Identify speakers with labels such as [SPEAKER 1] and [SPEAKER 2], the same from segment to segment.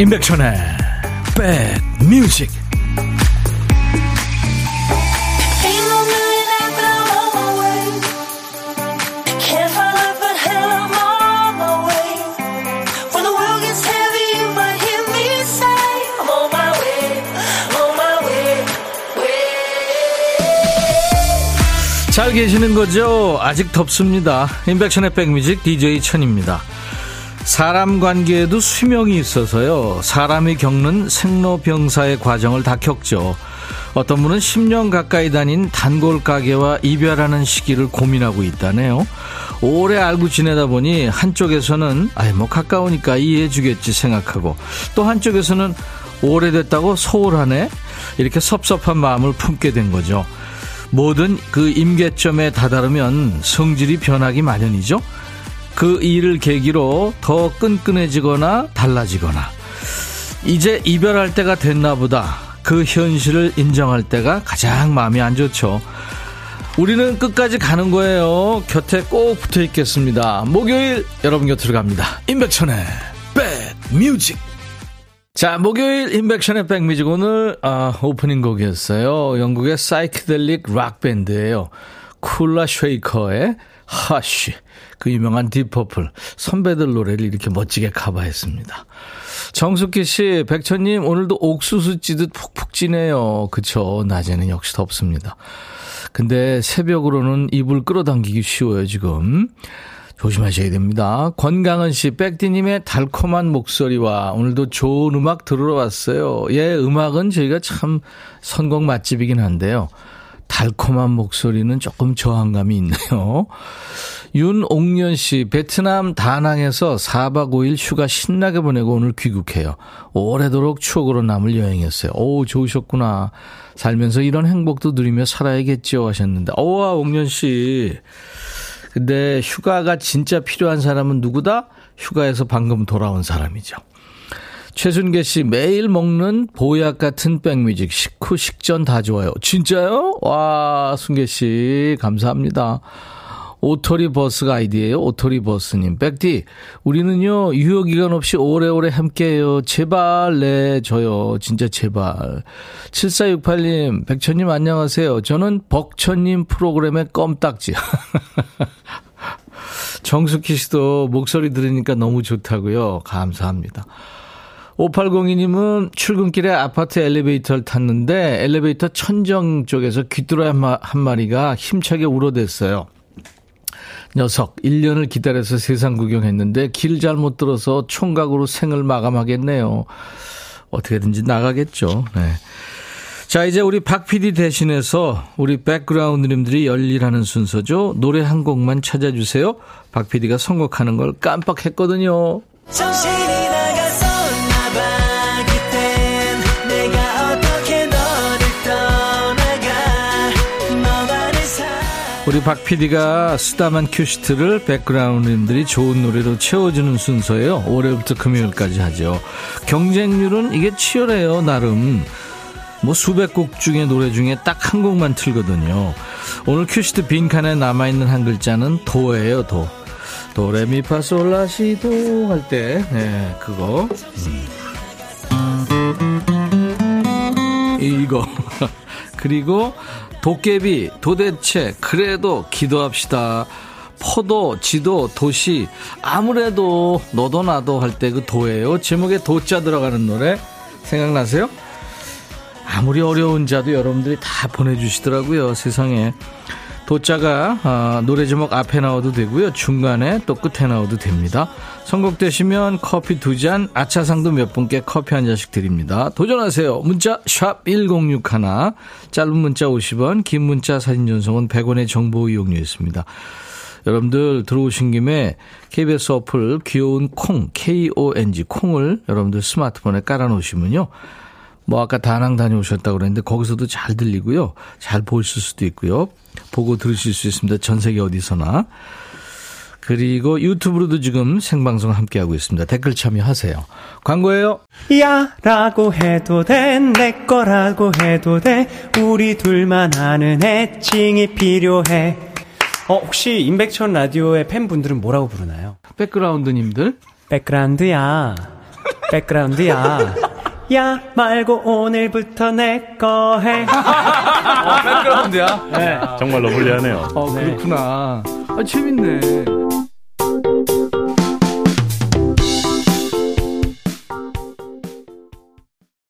[SPEAKER 1] 임백천의 백뮤직 잘 계시는 거죠? 아직 덥습니다. 임백천의 백뮤직 DJ 천입니다. 사람 관계에도 수명이 있어서요. 사람이 겪는 생로병사의 과정을 다 겪죠. 어떤 분은 10년 가까이 다닌 단골 가게와 이별하는 시기를 고민하고 있다네요. 오래 알고 지내다 보니 한쪽에서는 아이 뭐 가까우니까 이해해 주겠지 생각하고 또 한쪽에서는 오래됐다고 소홀하네 이렇게 섭섭한 마음을 품게 된 거죠. 뭐든 그 임계점에 다다르면 성질이 변하기 마련이죠. 그 일을 계기로 더 끈끈해지거나 달라지거나 이제 이별할 때가 됐나 보다 그 현실을 인정할 때가 가장 마음이 안 좋죠. 우리는 끝까지 가는 거예요. 곁에 꼭 붙어 있겠습니다. 목요일 여러분 곁으로 갑니다. 임백천의 백뮤직. 자, 목요일 임백천의 백뮤직 오늘 아, 오프닝 곡이었어요. 영국의 사이키델릭 락 밴드예요. 쿨라 쉐이커의 하쉬. 그 유명한 딥퍼플 선배들 노래를 이렇게 멋지게 커버했습니다. 정숙기 씨, 백천님 오늘도 옥수수 찌듯 푹푹 찌네요. 그쵸? 낮에는 역시 덥습니다. 근데 새벽으로는 이불 끌어당기기 쉬워요 지금. 조심하셔야 됩니다. 권강은 씨, 백디님의 달콤한 목소리와 오늘도 좋은 음악 들으러 왔어요. 예, 음악은 저희가 참 선곡 맛집이긴 한데요. 달콤한 목소리는 조금 저항감이 있네요. 윤옥년 씨, 베트남 다낭에서 4박 5일 휴가 신나게 보내고 오늘 귀국해요. 오래도록 추억으로 남을 여행했어요. 오, 좋으셨구나. 살면서 이런 행복도 누리며 살아야겠죠 하셨는데. 오와, 옥년 씨. 근데 휴가가 진짜 필요한 사람은 누구다? 휴가에서 방금 돌아온 사람이죠. 최순계 씨 매일 먹는 보약 같은 백뮤직 식후 식전 다 좋아요. 진짜요? 와 순계 씨 감사합니다. 오토리 버스가 아이디예요. 오토리 버스님. 백디, 우리는요, 유효기간 없이 오래오래 함께해요. 제발, 네, 저요. 진짜 제발. 7468님, 백천님 안녕하세요. 저는 백천님 프로그램의 껌딱지. 정숙희 씨도 목소리 들으니까 너무 좋다고요. 감사합니다. 5802님은 출근길에 아파트 엘리베이터를 탔는데 엘리베이터 천정 쪽에서 귀뚜라미 한 마리가 힘차게 울어댔어요. 녀석 1년을 기다려서 세상 구경했는데 길 잘못 들어서 총각으로 생을 마감하겠네요. 어떻게든지 나가겠죠. 네. 자, 이제 우리 박 PD 대신해서 우리 백그라운드님들이 열일하는 순서죠. 노래 한 곡만 찾아주세요. 박 PD가 선곡하는 걸 깜빡했거든요. 정신 우리 박 PD가 쓰다만 큐시트를 백그라운드님들이 좋은 노래로 채워주는 순서예요. 올해부터 금요일까지 하죠. 경쟁률은 이게 치열해요, 나름. 뭐 수백 곡 중에 노래 중에 딱 한 곡만 틀거든요. 오늘 큐시트 빈칸에 남아있는 한 글자는 도예요, 도. 도레미파솔라시도 할 때, 네, 그거. 음. 이거. 그리고 도깨비 도대체 그래도 기도합시다. 포도, 지도, 도시 아무래도 너도 나도 할 때 그 도예요. 제목에 도자 들어가는 노래 생각나세요? 아무리 어려운 자도 여러분들이 다 보내주시더라고요. 세상에. 도자가 어, 노래 제목 앞에 나와도 되고요. 중간에 또 끝에 나와도 됩니다. 선곡되시면 커피 두 잔, 아차상도 몇 분께 커피 한 잔씩 드립니다. 도전하세요. 문자 1061, 짧은 문자 50원, 긴 문자 사진 전송은 100원의 정보 이용료 있습니다. 여러분들 들어오신 김에 KBS 어플 귀여운 콩, K-O-N-G, 콩을 여러분들 스마트폰에 깔아놓으시면요. 뭐 아까 다낭 다녀오셨다고 그랬는데 거기서도 잘 들리고요. 잘 보실 수도 있고요. 보고 들으실 수 있습니다. 전 세계 어디서나. 그리고 유튜브로도 지금 생방송 함께하고 있습니다. 댓글 참여하세요. 광고예요.
[SPEAKER 2] 야 라고 해도 돼. 내 거라고 해도 돼. 우리 둘만 아는 애칭이 필요해. 어, 혹시 임백천 라디오의 팬분들은 뭐라고 부르나요?
[SPEAKER 1] 백그라운드님들?
[SPEAKER 2] 백그라운드야. 백그라운드야. 야 말고 오늘부터 내 거 해. 어,
[SPEAKER 1] 백그라운드야.
[SPEAKER 3] 네. 정말 러블리하네요.
[SPEAKER 1] 어, 그렇구나. 아, 재밌네.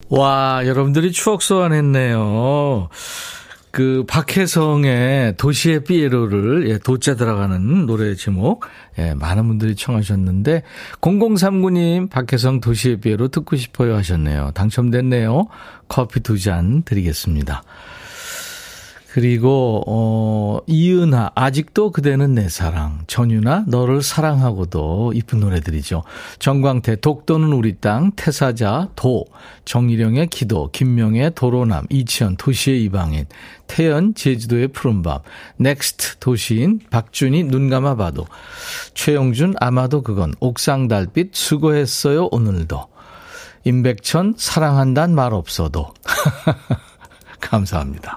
[SPEAKER 1] 와, 여러분들이 추억 소환했네요. 그 박혜성의 도시의 삐에로를 예, 도자 들어가는 노래 제목 예, 많은 분들이 청하셨는데 0039님 박혜성 도시의 삐에로 듣고 싶어요 하셨네요. 당첨됐네요. 커피 두 잔 드리겠습니다. 그리고 어 이은하 아직도 그대는 내 사랑 전유나 너를 사랑하고도 이쁜 노래들이죠. 정광태 독도는 우리 땅 태사자 도 정일영의 기도 김명의 도로남 이치현 도시의 이방인 태연 제주도의 푸른밤 넥스트 도시인 박준희 눈 감아 봐도 최영준 아마도 그건 옥상 달빛 수고했어요 오늘도 임백천 사랑한단 말 없어도 감사합니다.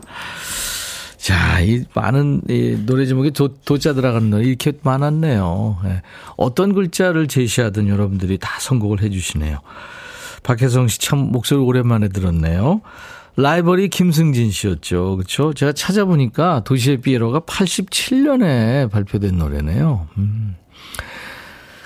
[SPEAKER 1] 자, 이 많은 이 노래 제목에 도, 도자 들어가는 노래 이렇게 많았네요. 네. 어떤 글자를 제시하든 여러분들이 다 선곡을 해 주시네요. 박혜성 씨 참 목소리 오랜만에 들었네요. 라이벌이 김승진 씨였죠. 그렇죠? 제가 찾아보니까 도시의 피에로가 87년에 발표된 노래네요. 음.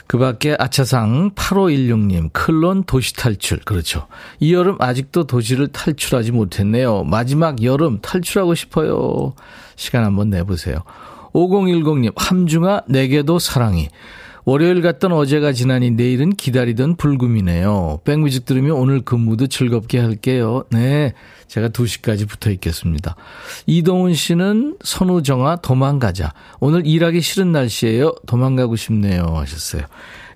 [SPEAKER 1] 그 밖에 아차상 8516님, 클론 도시 탈출. 그렇죠. 이 여름 아직도 도시를 탈출하지 못했네요. 마지막 여름 탈출하고 싶어요. 시간 한번 내보세요. 5010님, 함중아, 내게도 사랑이. 월요일 갔던 어제가 지나니 내일은 기다리던 불금이네요. 백뮤직 들으면 오늘 근무도 즐겁게 할게요. 네. 제가 2시까지 붙어 있겠습니다. 이동훈 씨는 선우정아 도망가자. 오늘 일하기 싫은 날씨예요. 도망가고 싶네요. 하셨어요.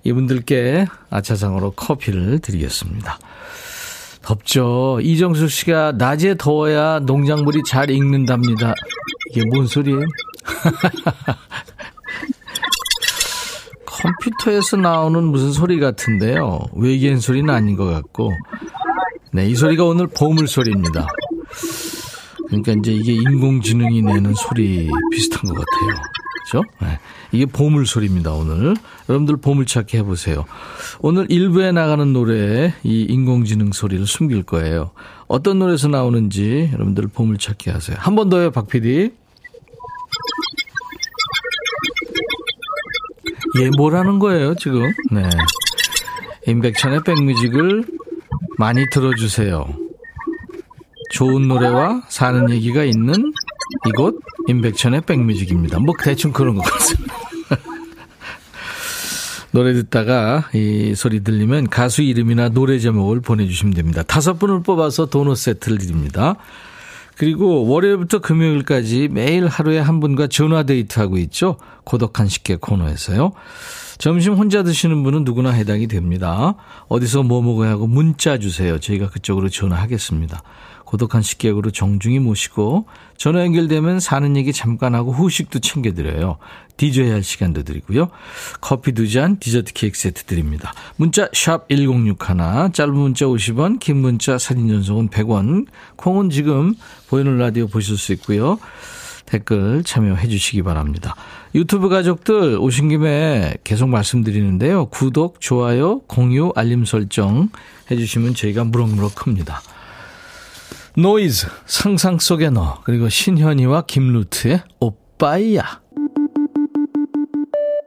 [SPEAKER 1] 이분들께 아차상으로 커피를 드리겠습니다. 덥죠. 이정수 씨가 낮에 더워야 농작물이 잘 익는답니다. 이게 뭔 소리예요? 컴퓨터에서 나오는 무슨 소리 같은데요. 외계인 소리는 아닌 것 같고. 네, 이 소리가 오늘 보물 소리입니다. 그러니까 이제 이게 인공지능이 내는 소리 비슷한 것 같아요. 그죠? 네. 이게 보물 소리입니다, 오늘. 여러분들 보물 찾기 해보세요. 오늘 일부에 나가는 노래에 이 인공지능 소리를 숨길 거예요. 어떤 노래에서 나오는지 여러분들 보물 찾기 하세요. 한 번 더요, 박 PD. 예, 뭐라는 거예요, 지금? 네. 임백천의 백뮤직을 많이 들어주세요. 좋은 노래와 사는 얘기가 있는 이곳 임백천의 백뮤직입니다. 뭐 대충 그런 것 같습니다. 노래 듣다가 이 소리 들리면 가수 이름이나 노래 제목을 보내주시면 됩니다. 다섯 분을 뽑아서 도넛 세트를 드립니다. 그리고 월요일부터 금요일까지 매일 하루에 한 분과 전화 데이트하고 있죠. 고독한 식객 코너에서요. 점심 혼자 드시는 분은 누구나 해당이 됩니다. 어디서 뭐 먹어야 하고 문자 주세요. 저희가 그쪽으로 전화하겠습니다. 고독한 식객으로 정중히 모시고 전화 연결되면 사는 얘기 잠깐 하고 후식도 챙겨드려요. 디저야 할 시간도 드리고요. 커피 두 잔, 디저트 케이크 세트 드립니다. 문자 샵 1061, 짧은 문자 50원, 긴 문자 사진 전송은 100원. 콩은 지금 보이는 라디오 보실 수 있고요. 댓글 참여해 주시기 바랍니다. 유튜브 가족들 오신 김에 계속 말씀드리는데요. 구독, 좋아요, 공유, 알림 설정 해주시면 저희가 무럭무럭 큽니다. 노이즈, 상상 속의 너, 그리고 신현이와 김루트의 오빠이야.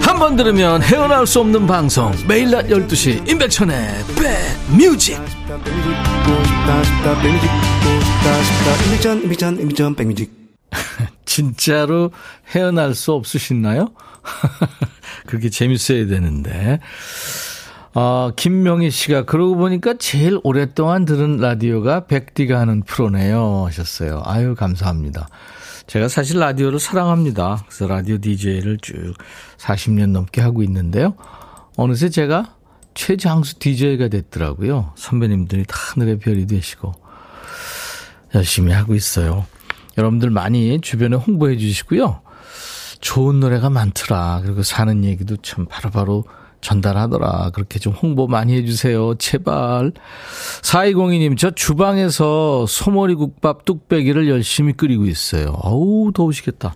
[SPEAKER 1] 한 번 들으면 헤어나올 수 없는 방송 매일 낮 12시 임백천의 백뮤직 진짜로 헤어날 수 없으시나요? 그게 재밌어야 되는데. 아, 김명희 씨가 그러고 보니까 제일 오랫동안 들은 라디오가 백디가 하는 프로네요 하셨어요. 아유 감사합니다. 제가 사실 라디오를 사랑합니다. 그래서 라디오 DJ를 쭉 40년 넘게 하고 있는데요. 어느새 제가 최장수 DJ가 됐더라고요. 선배님들이 다 하늘의 별이 되시고. 열심히 하고 있어요. 여러분들 많이 주변에 홍보해 주시고요. 좋은 노래가 많더라. 그리고 사는 얘기도 참 바로바로 전달하더라. 그렇게 좀 홍보 많이 해주세요. 제발. 4202님, 저 주방에서 소머리 국밥 뚝배기를 열심히 끓이고 있어요. 어우, 더우시겠다.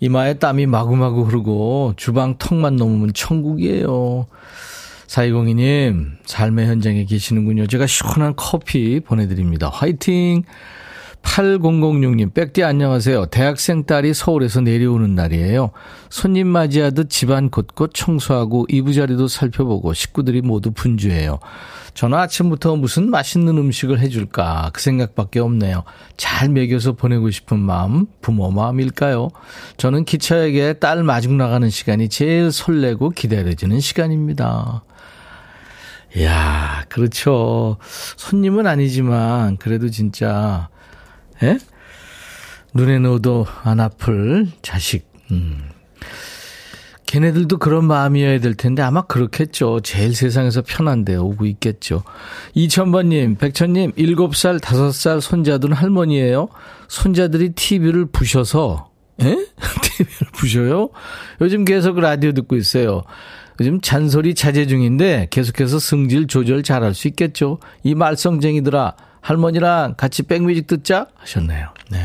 [SPEAKER 1] 이마에 땀이 마구마구 흐르고 주방 턱만 넘으면 천국이에요. 4202님, 삶의 현장에 계시는군요. 제가 시원한 커피 보내드립니다. 화이팅! 8006님, 백디 안녕하세요. 대학생 딸이 서울에서 내려오는 날이에요. 손님 맞이하듯 집안 곳곳 청소하고 이부자리도 살펴보고 식구들이 모두 분주해요. 저는 아침부터 무슨 맛있는 음식을 해줄까 그 생각밖에 없네요. 잘 먹여서 보내고 싶은 마음 부모 마음일까요? 저는 기차역에 딸 마중 나가는 시간이 제일 설레고 기다려지는 시간입니다. 이야, 그렇죠. 손님은 아니지만 그래도 진짜 예? 눈에 넣어도 안 아플 자식. 음. 걔네들도 그런 마음이어야 될 텐데 아마 그렇겠죠. 제일 세상에서 편한데 오고 있겠죠. 이천번님, 백천님, 7살, 5살 손자들은 할머니예요. 손자들이 TV를 부셔서, 에? TV를 부셔요? 요즘 계속 라디오 듣고 있어요. 요즘 잔소리 자제 중인데 계속해서 승질 조절 잘할 수 있겠죠. 이 말썽쟁이들아, 할머니랑 같이 백뮤직 듣자 하셨네요. 네.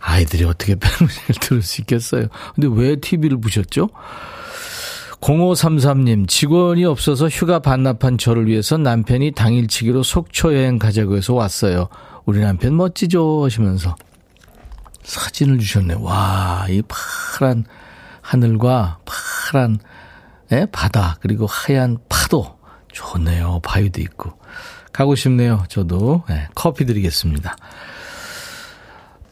[SPEAKER 1] 아이들이 어떻게 백뮤직을 들을 수 있겠어요. 근데 왜 TV를 보셨죠? 0533님, 직원이 없어서 휴가 반납한 저를 위해서 남편이 당일치기로 속초 여행 가자고 해서 왔어요. 우리 남편 멋지죠? 하시면서 사진을 주셨네. 와, 이 파란 하늘과 파란 네? 바다, 그리고 하얀 파도. 좋네요. 바위도 있고. 가고 싶네요. 저도. 네, 커피 드리겠습니다.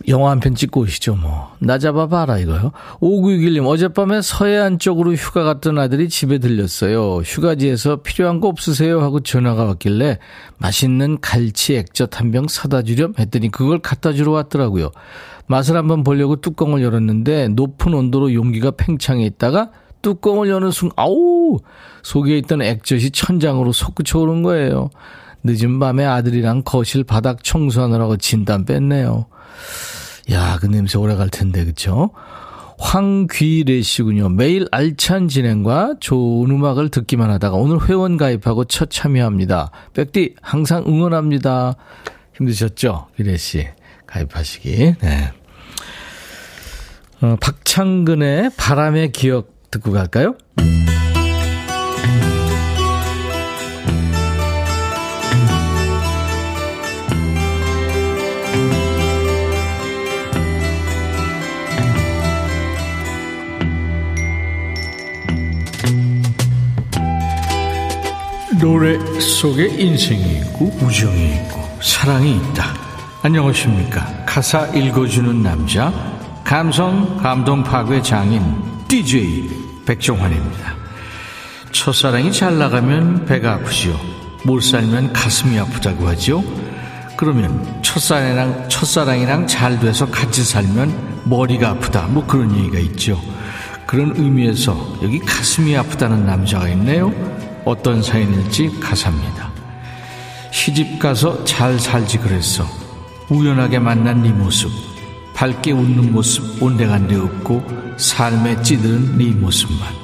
[SPEAKER 1] 영화 한 편 찍고 오시죠, 뭐. 나 잡아봐라, 이거요. 5961님, 어젯밤에 서해안 쪽으로 휴가 갔던 아들이 집에 들렸어요. 휴가지에서 필요한 거 없으세요? 하고 전화가 왔길래 맛있는 갈치 액젓 한 병 사다 주렴 했더니 그걸 갖다 주러 왔더라고요. 맛을 한번 보려고 뚜껑을 열었는데 높은 온도로 용기가 팽창해 있다가 뚜껑을 여는 순간, 아우! 속에 있던 액젓이 천장으로 솟구쳐 오른 거예요. 늦은 밤에 아들이랑 거실 바닥 청소하느라고 진단 뺐네요. 야, 그 냄새 오래 갈 텐데, 그쵸? 황귀래 씨군요. 매일 알찬 진행과 좋은 음악을 듣기만 하다가 오늘 회원 가입하고 첫 참여합니다. 백디, 항상 응원합니다. 힘드셨죠? 귀래 씨. 가입하시기. 네. 어, 박창근의 바람의 기억 듣고 갈까요? 노래 속에 인생이 있고 우정이 있고 사랑이 있다. 안녕하십니까. 가사 읽어주는 남자 감성 감동 파괴 장인 DJ 백종환입니다. 첫사랑이 잘 나가면 배가 아프죠. 못 살면 가슴이 아프다고 하죠. 그러면 첫사랑이랑 첫사랑이랑 잘 돼서 같이 살면 머리가 아프다. 뭐 그런 얘기가 있죠. 그런 의미에서 여기 가슴이 아프다는 남자가 있네요. 어떤 사연일지 가사입니다. 시집 가서 잘 살지 그랬어. 우연하게 만난 네 모습. 밝게 웃는 모습 온데간데 없고 삶에 찌드는 네 모습만.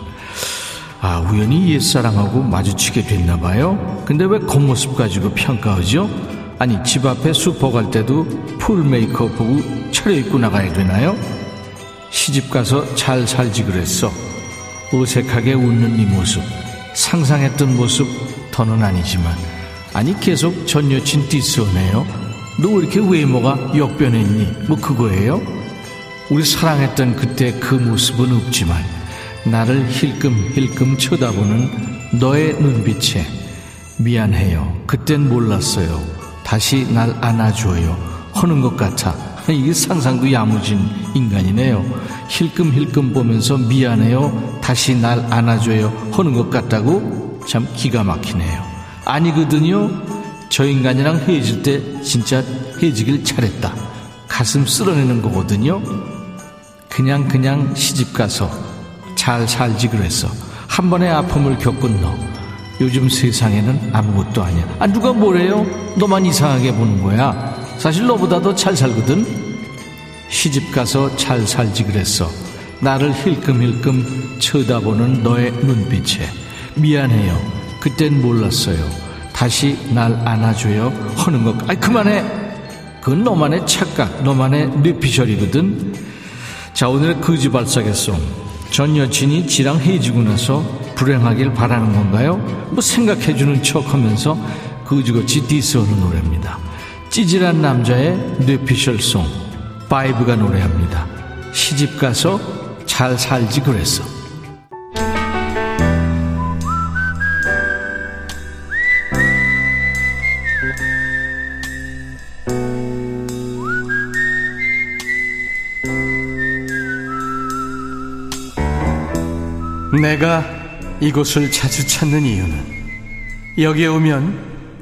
[SPEAKER 1] 아, 우연히 옛사랑하고 마주치게 됐나 봐요. 근데 왜 겉모습 가지고 평가하죠? 아니, 집 앞에 슈퍼 갈 때도 full 메이크업 하고 차려입고 나가야 되나요? 시집 가서 잘 살지 그랬어. 어색하게 웃는 네 모습. 상상했던 모습 더는 아니지만 아니 계속 전 여친 디스오네요 너 왜 이렇게 외모가 역변했니? 뭐 그거예요? 우리 사랑했던 그때 그 모습은 없지만 나를 힐끔힐끔 쳐다보는 너의 눈빛에 미안해요. 그땐 몰랐어요. 다시 날 안아줘요. 하는 것 같아. 이게 상상도 야무진 인간이네요. 힐끔힐끔 보면서 미안해요. 다시 날 안아줘요. 하는 것 같다고? 참 기가 막히네요. 아니거든요. 저 인간이랑 헤어질 때 진짜 헤어지길 잘했다. 가슴 쓸어내는 거거든요. 그냥 그냥 시집 가서 잘 살지 그랬어. 한 번의 아픔을 겪은 너. 요즘 세상에는 아무것도 아니야. 아, 누가 뭐래요? 너만 이상하게 보는 거야. 사실 너보다도 잘 살거든. 시집 가서 잘 살지 그랬어. 나를 힐끔힐끔 쳐다보는 너의 눈빛에 미안해요. 그땐 몰랐어요. 다시 날 안아줘요. 하는 것. 아이 그만해. 그건 너만의 착각, 너만의 뇌피셜이거든. 자 오늘의 거지 발사계송. 전 여친이 지랑 헤어지고 나서 불행하길 바라는 건가요? 뭐 생각해주는 척 하면서 거지같이 diss하는 노래입니다. 찌질한 남자의 뇌피셜song 바이브가 노래합니다. 시집 가서 잘 살지 그랬어.
[SPEAKER 2] 내가 이곳을 자주 찾는 이유는 여기에 오면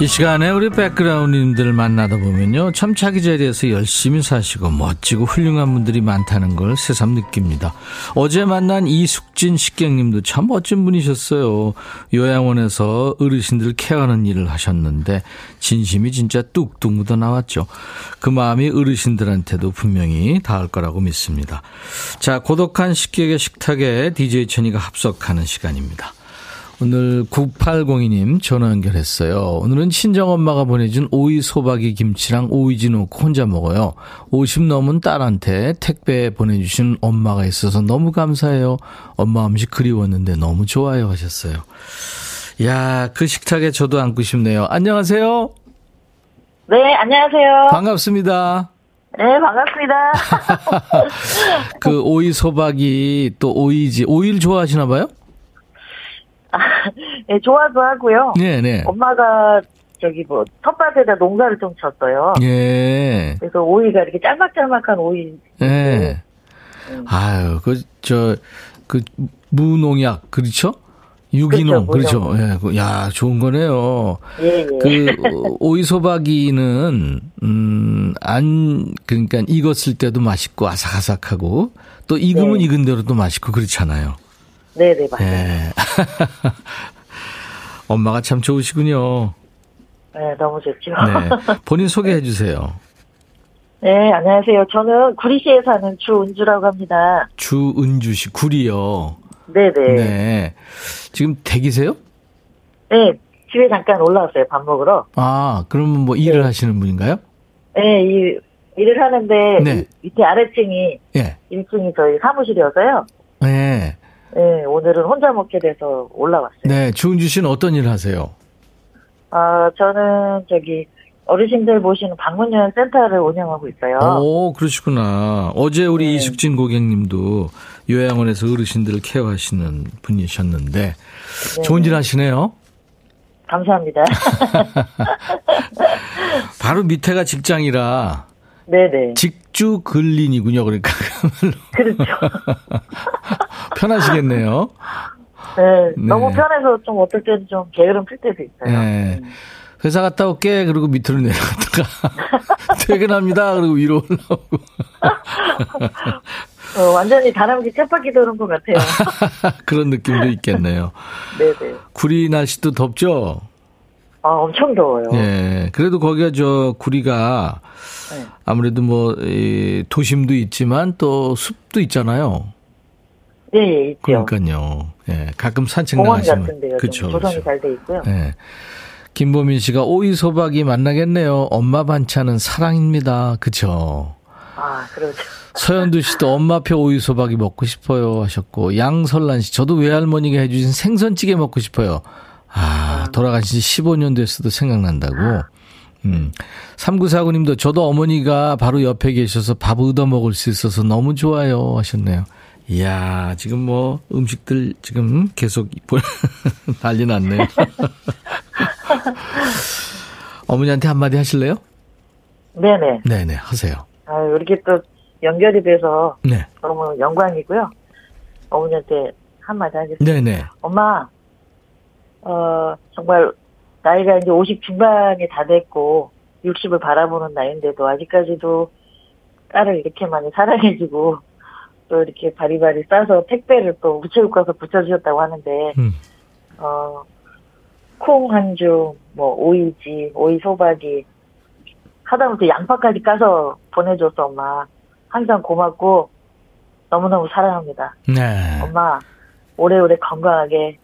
[SPEAKER 1] 이 시간에 우리 백그라운드님들 만나다 보면요. 참 자기 자리에서 열심히 사시고 멋지고 훌륭한 분들이 많다는 걸 새삼 느낍니다. 어제 만난 이숙진 식객님도 참 멋진 분이셨어요. 요양원에서 어르신들 케어하는 일을 하셨는데 진심이 진짜 뚝뚝 묻어 나왔죠. 그 마음이 어르신들한테도 분명히 닿을 거라고 믿습니다. 자, 고독한 식객의 식탁에 DJ 천이가 합석하는 시간입니다. 오늘 9802님 전화 연결했어요. 오늘은 친정엄마가 보내준 오이 소박이 김치랑 오이지 넣고 혼자 먹어요. 50 넘은 딸한테 택배 보내주신 엄마가 있어서 너무 감사해요. 엄마 음식 그리웠는데 너무 좋아요 하셨어요. 야, 그 식탁에 저도 앉고 싶네요. 안녕하세요.
[SPEAKER 3] 네, 안녕하세요.
[SPEAKER 1] 반갑습니다.
[SPEAKER 3] 네, 반갑습니다.
[SPEAKER 1] 그 오이 소박이 또 오이지 오이를 좋아하시나 봐요?
[SPEAKER 3] 아, 네, 좋아도 하고요.
[SPEAKER 1] 네, 네.
[SPEAKER 3] 엄마가 저기 뭐 텃밭에다 농사를 좀 쳤어요.
[SPEAKER 1] 예.
[SPEAKER 3] 그래서 오이가 이렇게 짤막짤막한 오이.
[SPEAKER 1] 예. 아유, 그, 저, 그, 무농약, 그렇죠? 유기농,
[SPEAKER 3] 그렇죠,
[SPEAKER 1] 그렇죠. 예, 그, 야, 좋은 거네요.
[SPEAKER 3] 예, 예.
[SPEAKER 1] 그, 오이 소박이는, 음, 안, 그러니까 익었을 때도 맛있고 아삭아삭하고, 또 익으면
[SPEAKER 3] 네.
[SPEAKER 1] 익은 대로도 맛있고 그렇잖아요.
[SPEAKER 3] 네, 네, 맞아요.
[SPEAKER 1] 예. 엄마가 참 좋으시군요.
[SPEAKER 3] 네, 너무 좋죠.
[SPEAKER 1] 네. 본인 소개해 주세요.
[SPEAKER 3] 네, 안녕하세요. 저는 구리시에 사는 주은주라고 합니다.
[SPEAKER 1] 주은주 씨, 구리요.
[SPEAKER 3] 네, 네. 네.
[SPEAKER 1] 네. 지금 댁이세요?
[SPEAKER 3] 집에 잠깐 올라왔어요. 밥 먹으러.
[SPEAKER 1] 아, 그러면 뭐 일을
[SPEAKER 3] 네.
[SPEAKER 1] 하시는 분인가요?
[SPEAKER 3] 네, 이, 일을 하는데
[SPEAKER 1] 네.
[SPEAKER 3] 밑에 아래층이
[SPEAKER 1] 예.
[SPEAKER 3] 1층이 저희 사무실이어서요.
[SPEAKER 1] 네.
[SPEAKER 3] 네, 오늘은 혼자 먹게 돼서 올라왔어요.
[SPEAKER 1] 네. 주은주 씨는 어떤 일을 하세요?
[SPEAKER 3] 아, 저는 저기 어르신들 모시는 방문연 센터를 운영하고 있어요.
[SPEAKER 1] 오, 그러시구나. 어제 우리
[SPEAKER 3] 네.
[SPEAKER 1] 이숙진 고객님도 요양원에서 어르신들을 케어하시는 분이셨는데
[SPEAKER 3] 네.
[SPEAKER 1] 좋은 일 하시네요.
[SPEAKER 3] 감사합니다.
[SPEAKER 1] 바로 밑에가 직장이라
[SPEAKER 3] 네네.
[SPEAKER 1] 직주 근린이군요. 그러니까
[SPEAKER 3] 그렇죠.
[SPEAKER 1] 편하시겠네요.
[SPEAKER 3] 네,
[SPEAKER 1] 네.
[SPEAKER 3] 너무 편해서 좀 어떨 때는 좀 게으름 필 때도 있어요.
[SPEAKER 1] 네. 회사 갔다 올게. 그리고 밑으로 내려갔다가 퇴근합니다. 그리고 위로 올라오고.
[SPEAKER 3] 어, 완전히 다람쥐 쳇바퀴 도는 것 같아요.
[SPEAKER 1] 그런 느낌도 있겠네요.
[SPEAKER 3] 네네.
[SPEAKER 1] 구리 날씨도 덥죠?
[SPEAKER 3] 아, 엄청 더워요.
[SPEAKER 1] 예. 그래도 거기가 저 구리가
[SPEAKER 3] 네.
[SPEAKER 1] 아무래도 뭐, 이 도심도 있지만 또 숲도 있잖아요.
[SPEAKER 3] 예, 예, 있죠.
[SPEAKER 1] 그러니까요. 예. 가끔 산책 나가시면.
[SPEAKER 3] 좀 조성이. 잘 돼 있고요.
[SPEAKER 1] 예. 김보민 씨가 오이 소박이 만나겠네요. 엄마 반찬은 사랑입니다. 그쵸.
[SPEAKER 3] 아, 그렇죠.
[SPEAKER 1] 서현두 씨도 엄마표 오이 소박이 먹고 싶어요 하셨고 양설란 씨 저도 외할머니가 해주신 생선찌개 먹고 싶어요. 아 돌아가신 지 15년 됐어도 생각난다고. 음. 3949님도 저도 어머니가 바로 옆에 계셔서 밥 얻어 먹을 수 있어서 너무 좋아요 하셨네요. 이야 지금 뭐 음식들 지금 계속 난리 났네요. 어머니한테 한마디 하실래요?
[SPEAKER 3] 네네.
[SPEAKER 1] 네네 하세요.
[SPEAKER 3] 아, 이렇게 또 연결이 돼서
[SPEAKER 1] 네
[SPEAKER 3] 너무 영광이고요. 어머니한테 한마디 하겠습니다.
[SPEAKER 1] 네네
[SPEAKER 3] 엄마, 어, 정말 나이가 이제 50 중반이 다 됐고 60을 바라보는 나이인데도 아직까지도 딸을 이렇게 많이 사랑해주고 또 이렇게 바리바리 싸서 택배를 또 우체국 가서 붙여주셨다고 하는데,
[SPEAKER 1] 음.
[SPEAKER 3] 어, 콩 한 줌, 뭐, 오이지, 오이 소박이, 하다못해 양파까지 까서 보내줘서 엄마, 항상 고맙고, 너무너무 사랑합니다.
[SPEAKER 1] 네.
[SPEAKER 3] 엄마, 오래오래 건강하게,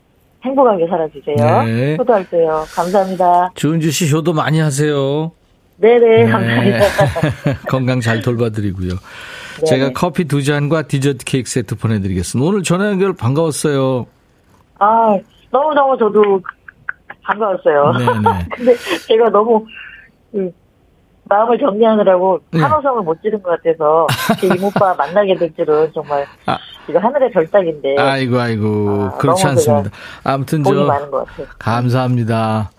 [SPEAKER 3] 행복하게 살아주세요.
[SPEAKER 1] 네.
[SPEAKER 3] 효도할게요. 감사합니다.
[SPEAKER 1] 주은주 씨 효도 많이 하세요.
[SPEAKER 3] 네네, 감사합니다.
[SPEAKER 1] 건강 잘 돌봐드리고요.
[SPEAKER 3] 네.
[SPEAKER 1] 제가 커피 두 잔과 디저트 케이크 세트 보내드리겠습니다. 오늘 전화 연결 반가웠어요.
[SPEAKER 3] 아, 너무너무 저도 반가웠어요.
[SPEAKER 1] 네네.
[SPEAKER 3] 근데 제가 너무, 그, 마음을 정리하느라고
[SPEAKER 1] 네.
[SPEAKER 3] 한호성을 못 지른 것 같아서 제 이모빠 만나게 될 줄은 정말
[SPEAKER 1] 아.
[SPEAKER 3] 이거 하늘의 별따기인데
[SPEAKER 1] 아이고 아이고
[SPEAKER 3] 아,
[SPEAKER 1] 그렇지 않습니다. 아무튼 저. 감사합니다.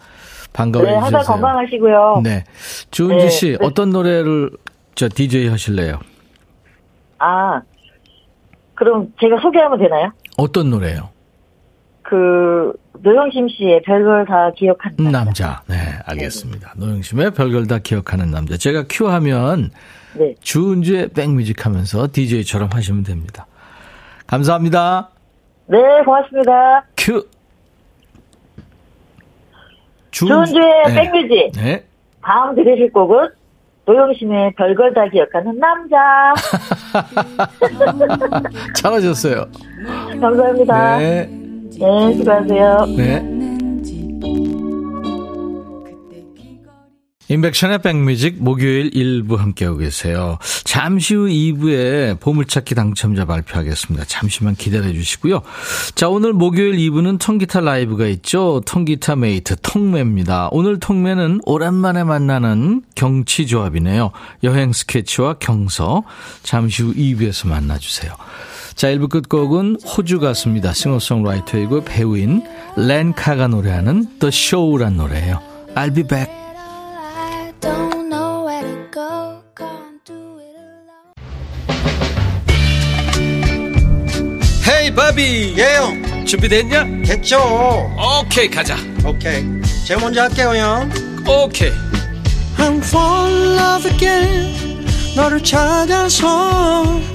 [SPEAKER 1] 반가워해
[SPEAKER 3] 네, 항상. 건강하시고요.
[SPEAKER 1] 네. 주은주
[SPEAKER 3] 네,
[SPEAKER 1] 씨
[SPEAKER 3] 네.
[SPEAKER 1] 어떤 노래를 저 DJ 하실래요?
[SPEAKER 3] 아, 그럼 제가 소개하면 되나요?
[SPEAKER 1] 어떤 노래요?
[SPEAKER 3] 그 노영심 씨의 별걸 다 기억한다.
[SPEAKER 1] 남자. 네, 알겠습니다. 노영심의 별걸 다 기억하는 남자. 제가 큐 하면
[SPEAKER 3] 네,
[SPEAKER 1] 주은주의 백뮤직 하면서 DJ처럼 하시면 됩니다. 감사합니다.
[SPEAKER 3] 네, 고맙습니다.
[SPEAKER 1] 큐. 주은주-
[SPEAKER 3] 조은주의
[SPEAKER 1] 네.
[SPEAKER 3] 백뮤직
[SPEAKER 1] 네.
[SPEAKER 3] 다음 들으실 곡은 노영심의 별걸 다 기억하는 남자.
[SPEAKER 1] 잘하셨어요.
[SPEAKER 3] 감사합니다. 네,
[SPEAKER 1] 네.
[SPEAKER 3] 수고하세요.
[SPEAKER 1] 네. 인백션의 백뮤직 목요일 1부 함께하고 계세요. 잠시 후 2부에 보물찾기 당첨자 발표하겠습니다. 잠시만 기다려 주시고요. 자, 오늘 목요일 2부는 통기타 라이브가 있죠. 통기타 mate 통매입니다. 오늘 통매는 오랜만에 만나는 경치 조합이네요. 여행 스케치와 경서. 잠시 후 2부에서 만나주세요. 자, 1부 끝곡은 호주 가수입니다. 싱어송라이터이고 배우인 렌카가 노래하는 The Show란 노래예요. I'll be back. 헤이 바비
[SPEAKER 4] 예영
[SPEAKER 1] 준비됐냐?
[SPEAKER 4] 됐죠
[SPEAKER 1] 오케이 가자
[SPEAKER 4] 오케이 제가 먼저 할게요 형
[SPEAKER 1] 오케이
[SPEAKER 4] I'm fall in love again 너를 찾아서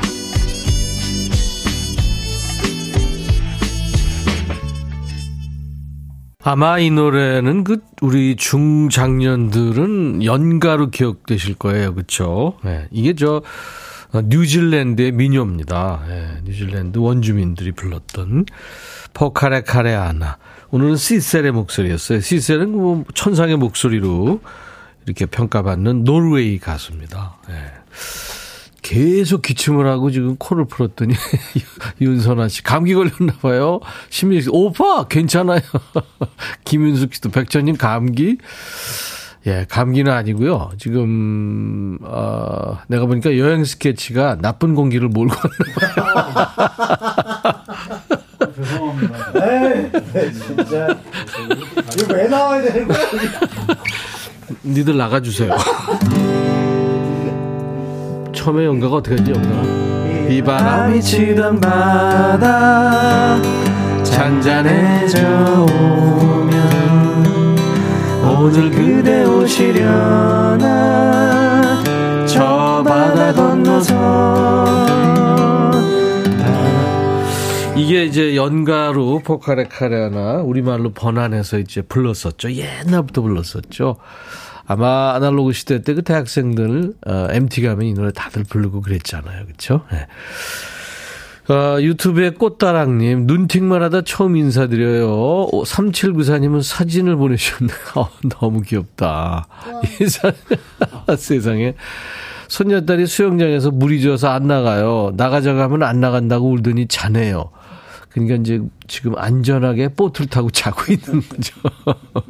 [SPEAKER 1] 아마 이 노래는 그 우리 중장년들은 연가로 기억되실 거예요, 그렇죠? 네, 이게 저 어, 뉴질랜드의 민요입니다. 예, 뉴질랜드 원주민들이 불렀던 포카레 카레 아나. 오늘은 시셀의 목소리였어요. 시셀은 뭐 천상의 목소리로 이렇게 평가받는 노르웨이 가수입니다. 예. 계속 기침을 하고 지금 코를 풀었더니 윤선아 씨 감기 걸렸나 봐요. 심리 오빠 괜찮아요. 김윤숙 씨도 백천님 감기 예, 감기는 아니고요. 지금 어, 내가 보니까 여행 스케치가 나쁜 공기를 몰고 왔나
[SPEAKER 2] 진짜. 이거 왜 나와야 되는 거야?
[SPEAKER 1] 니들 나가주세요. 처음에 연가가 어떻게 하지, 연가? 비바람이 치던 바다 잔잔해져 오면 오늘 그대 오시려나 저 바다 건너서 이게 이제 연가로 포카레 카레나 우리말로 번안해서 이제 불렀었죠. 옛날부터 불렀었죠. 아마 아날로그 시대 때 그 대학생들 어, MT 가면 이 노래 다들 부르고 그랬잖아요. 그렇죠? 네. 어, 유튜브에 꽃다랑님, 눈팅만 하다 처음 인사드려요. 3794님은 사진을 보내주셨네요. 어, 너무 귀엽다. 이 사- 세상에. 손녀딸이 수영장에서 물이 져서 안 나가요. 나가자고 하면 안 나간다고 울더니 자네요. 그러니까 이제 지금 안전하게 보트를 타고 자고 있는 거죠.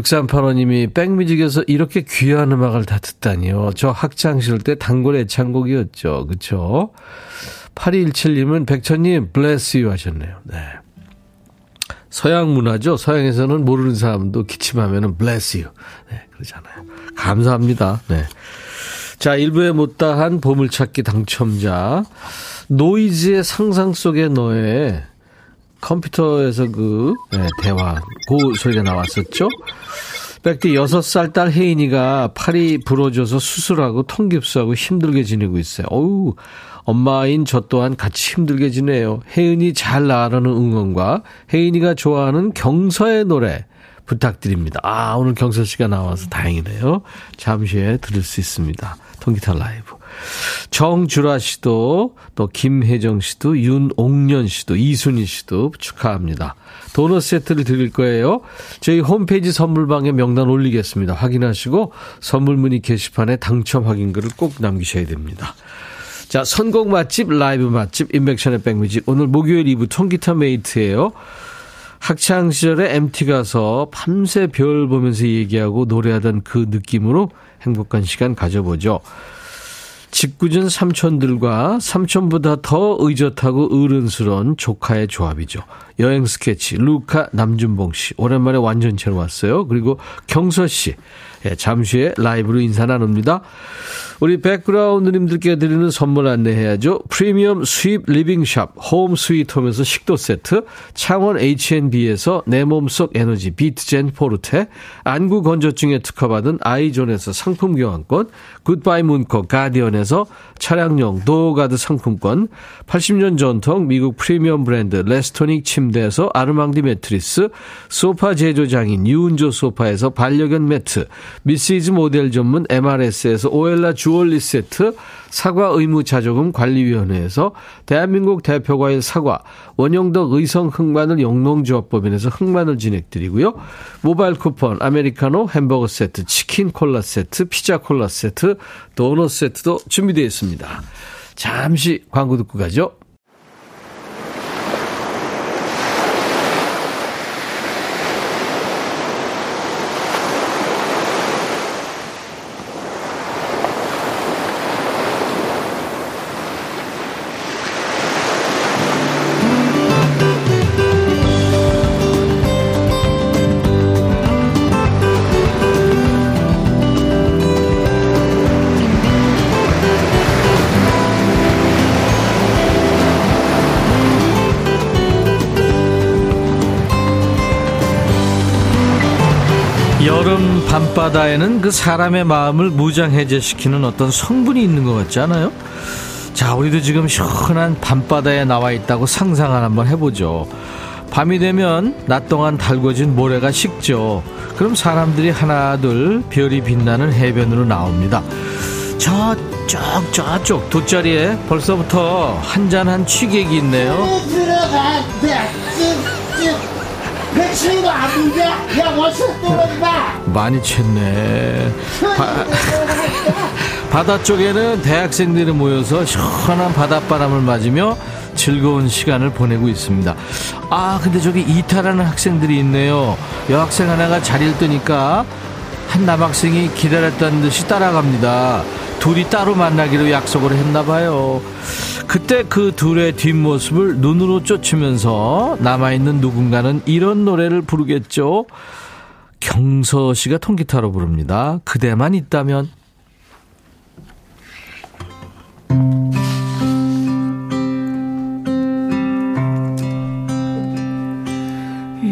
[SPEAKER 1] 6385님이 백뮤직에서 이렇게 귀한 음악을 다 듣다니요. 저 학창시절 때 단골 애창곡이었죠. 그쵸? 8217님은 백천님, bless you 하셨네요. 네. 서양 문화죠. 서양에서는 모르는 사람도 기침하면은 bless you. 네, 그러잖아요. 감사합니다. 네. 자, 1부에 못다한 보물찾기 당첨자. 노이즈의 상상 속의 너의 컴퓨터에서 그, 네, 대화, 그 소리가 나왔었죠. 백디 6살 딸 혜인이가 팔이 부러져서 수술하고 통깁스하고 힘들게 지내고 있어요. 어우, 엄마인 저 또한 같이 힘들게 지내요. 혜은이 잘 나가라는 응원과 혜인이가 좋아하는 경서의 노래 부탁드립니다. 아, 오늘 경서 씨가 나와서 다행이네요. 잠시 후에 들을 수 있습니다. 통기타 라이브. 정주라 씨도 또 김혜정 씨도 윤옥년 씨도 이순희 씨도 축하합니다. 도넛 세트를 드릴 거예요. 저희 홈페이지 선물방에 명단 올리겠습니다. 확인하시고 선물 문의 게시판에 당첨 확인글을 꼭 남기셔야 됩니다. 자, 선곡 맛집, 라이브 맛집, 인백션의 백뮤직. 오늘 목요일 2부 통기타 메이트예요. 학창 시절에 MT 가서 밤새 별 보면서 얘기하고 노래하던 그 느낌으로 행복한 시간 가져보죠. 직구준 삼촌들과 삼촌보다 더 의젓하고 어른스러운 조카의 조합이죠. 여행 스케치 루카 남준봉 씨 오랜만에 완전체로 왔어요. 그리고 경서 씨 예, 잠시 후에 라이브로 인사 나눕니다. 우리 백그라운드님들께 드리는 선물 안내해야죠. 프리미엄 수입 리빙샵 홈 스위트홈에서 식도 세트, 창원 H&B에서 내 몸속 에너지 비트젠 포르테, 안구 건조증에 특허받은 아이존에서 상품 교환권, 굿바이 문코 가디언에서 차량용 도어가드 상품권, 80년 전통 미국 프리미엄 브랜드 레스토닉 침대에서 아르망디 매트리스, 소파 제조장인 유운조 소파에서 반려견 매트, 미시즈 모델 전문 MRS에서 오엘라 주 얼리 세트, 사과 의무 자조금 관리위원회에서 대한민국 대표과일 사과, 원형덕 의성 흑마늘 영농조합법인에서 흑마늘 진행드리고요. 모바일 쿠폰, 아메리카노 햄버거 세트, 치킨 콜라 세트, 피자 콜라 세트, 도넛 세트도 준비되어 있습니다. 잠시 광고 듣고 가죠. 바다에는 그 사람의 마음을 무장해제시키는 어떤 성분이 있는 것 같지 않아요? 자, 우리도 지금 시원한 밤바다에 나와 있다고 상상을 한번 해보죠. 밤이 되면 낮 동안 달궈진 모래가 식죠. 그럼 사람들이 하나둘 별이 빛나는 해변으로 나옵니다. 저쪽 저쪽 돗자리에 벌써부터 한 잔한 취객이 있네요.
[SPEAKER 5] 배치가 아픈데 야 어서 떨어지마
[SPEAKER 1] 많이 챘네. 바, 바다 쪽에는 대학생들이 모여서 시원한 바닷바람을 맞으며 즐거운 시간을 보내고 있습니다. 아, 근데 저기 이탈하는 학생들이 있네요. 여학생 하나가 자리를 뜨니까 한 남학생이 기다렸다는 듯이 따라갑니다. 둘이 따로 만나기로 약속을 했나 봐요. 그때 그 둘의 뒷모습을 눈으로 쫓으면서 남아있는 누군가는 이런 노래를 부르겠죠. 경서 씨가 통기타로 부릅니다. 그대만 있다면.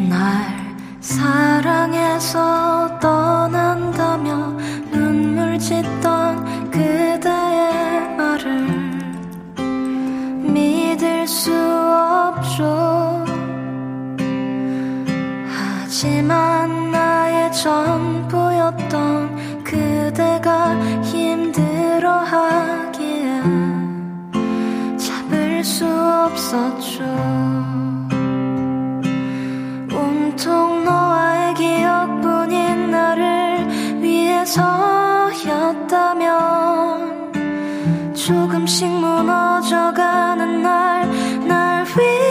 [SPEAKER 6] 날 사랑해서 떠난다며 눈물 짓던 전부였던 그대가 힘들어하기에 잡을 수 없었죠. 온통 너와의 기억뿐인 나를 위해서였다면 조금씩 무너져가는 날, 날 위한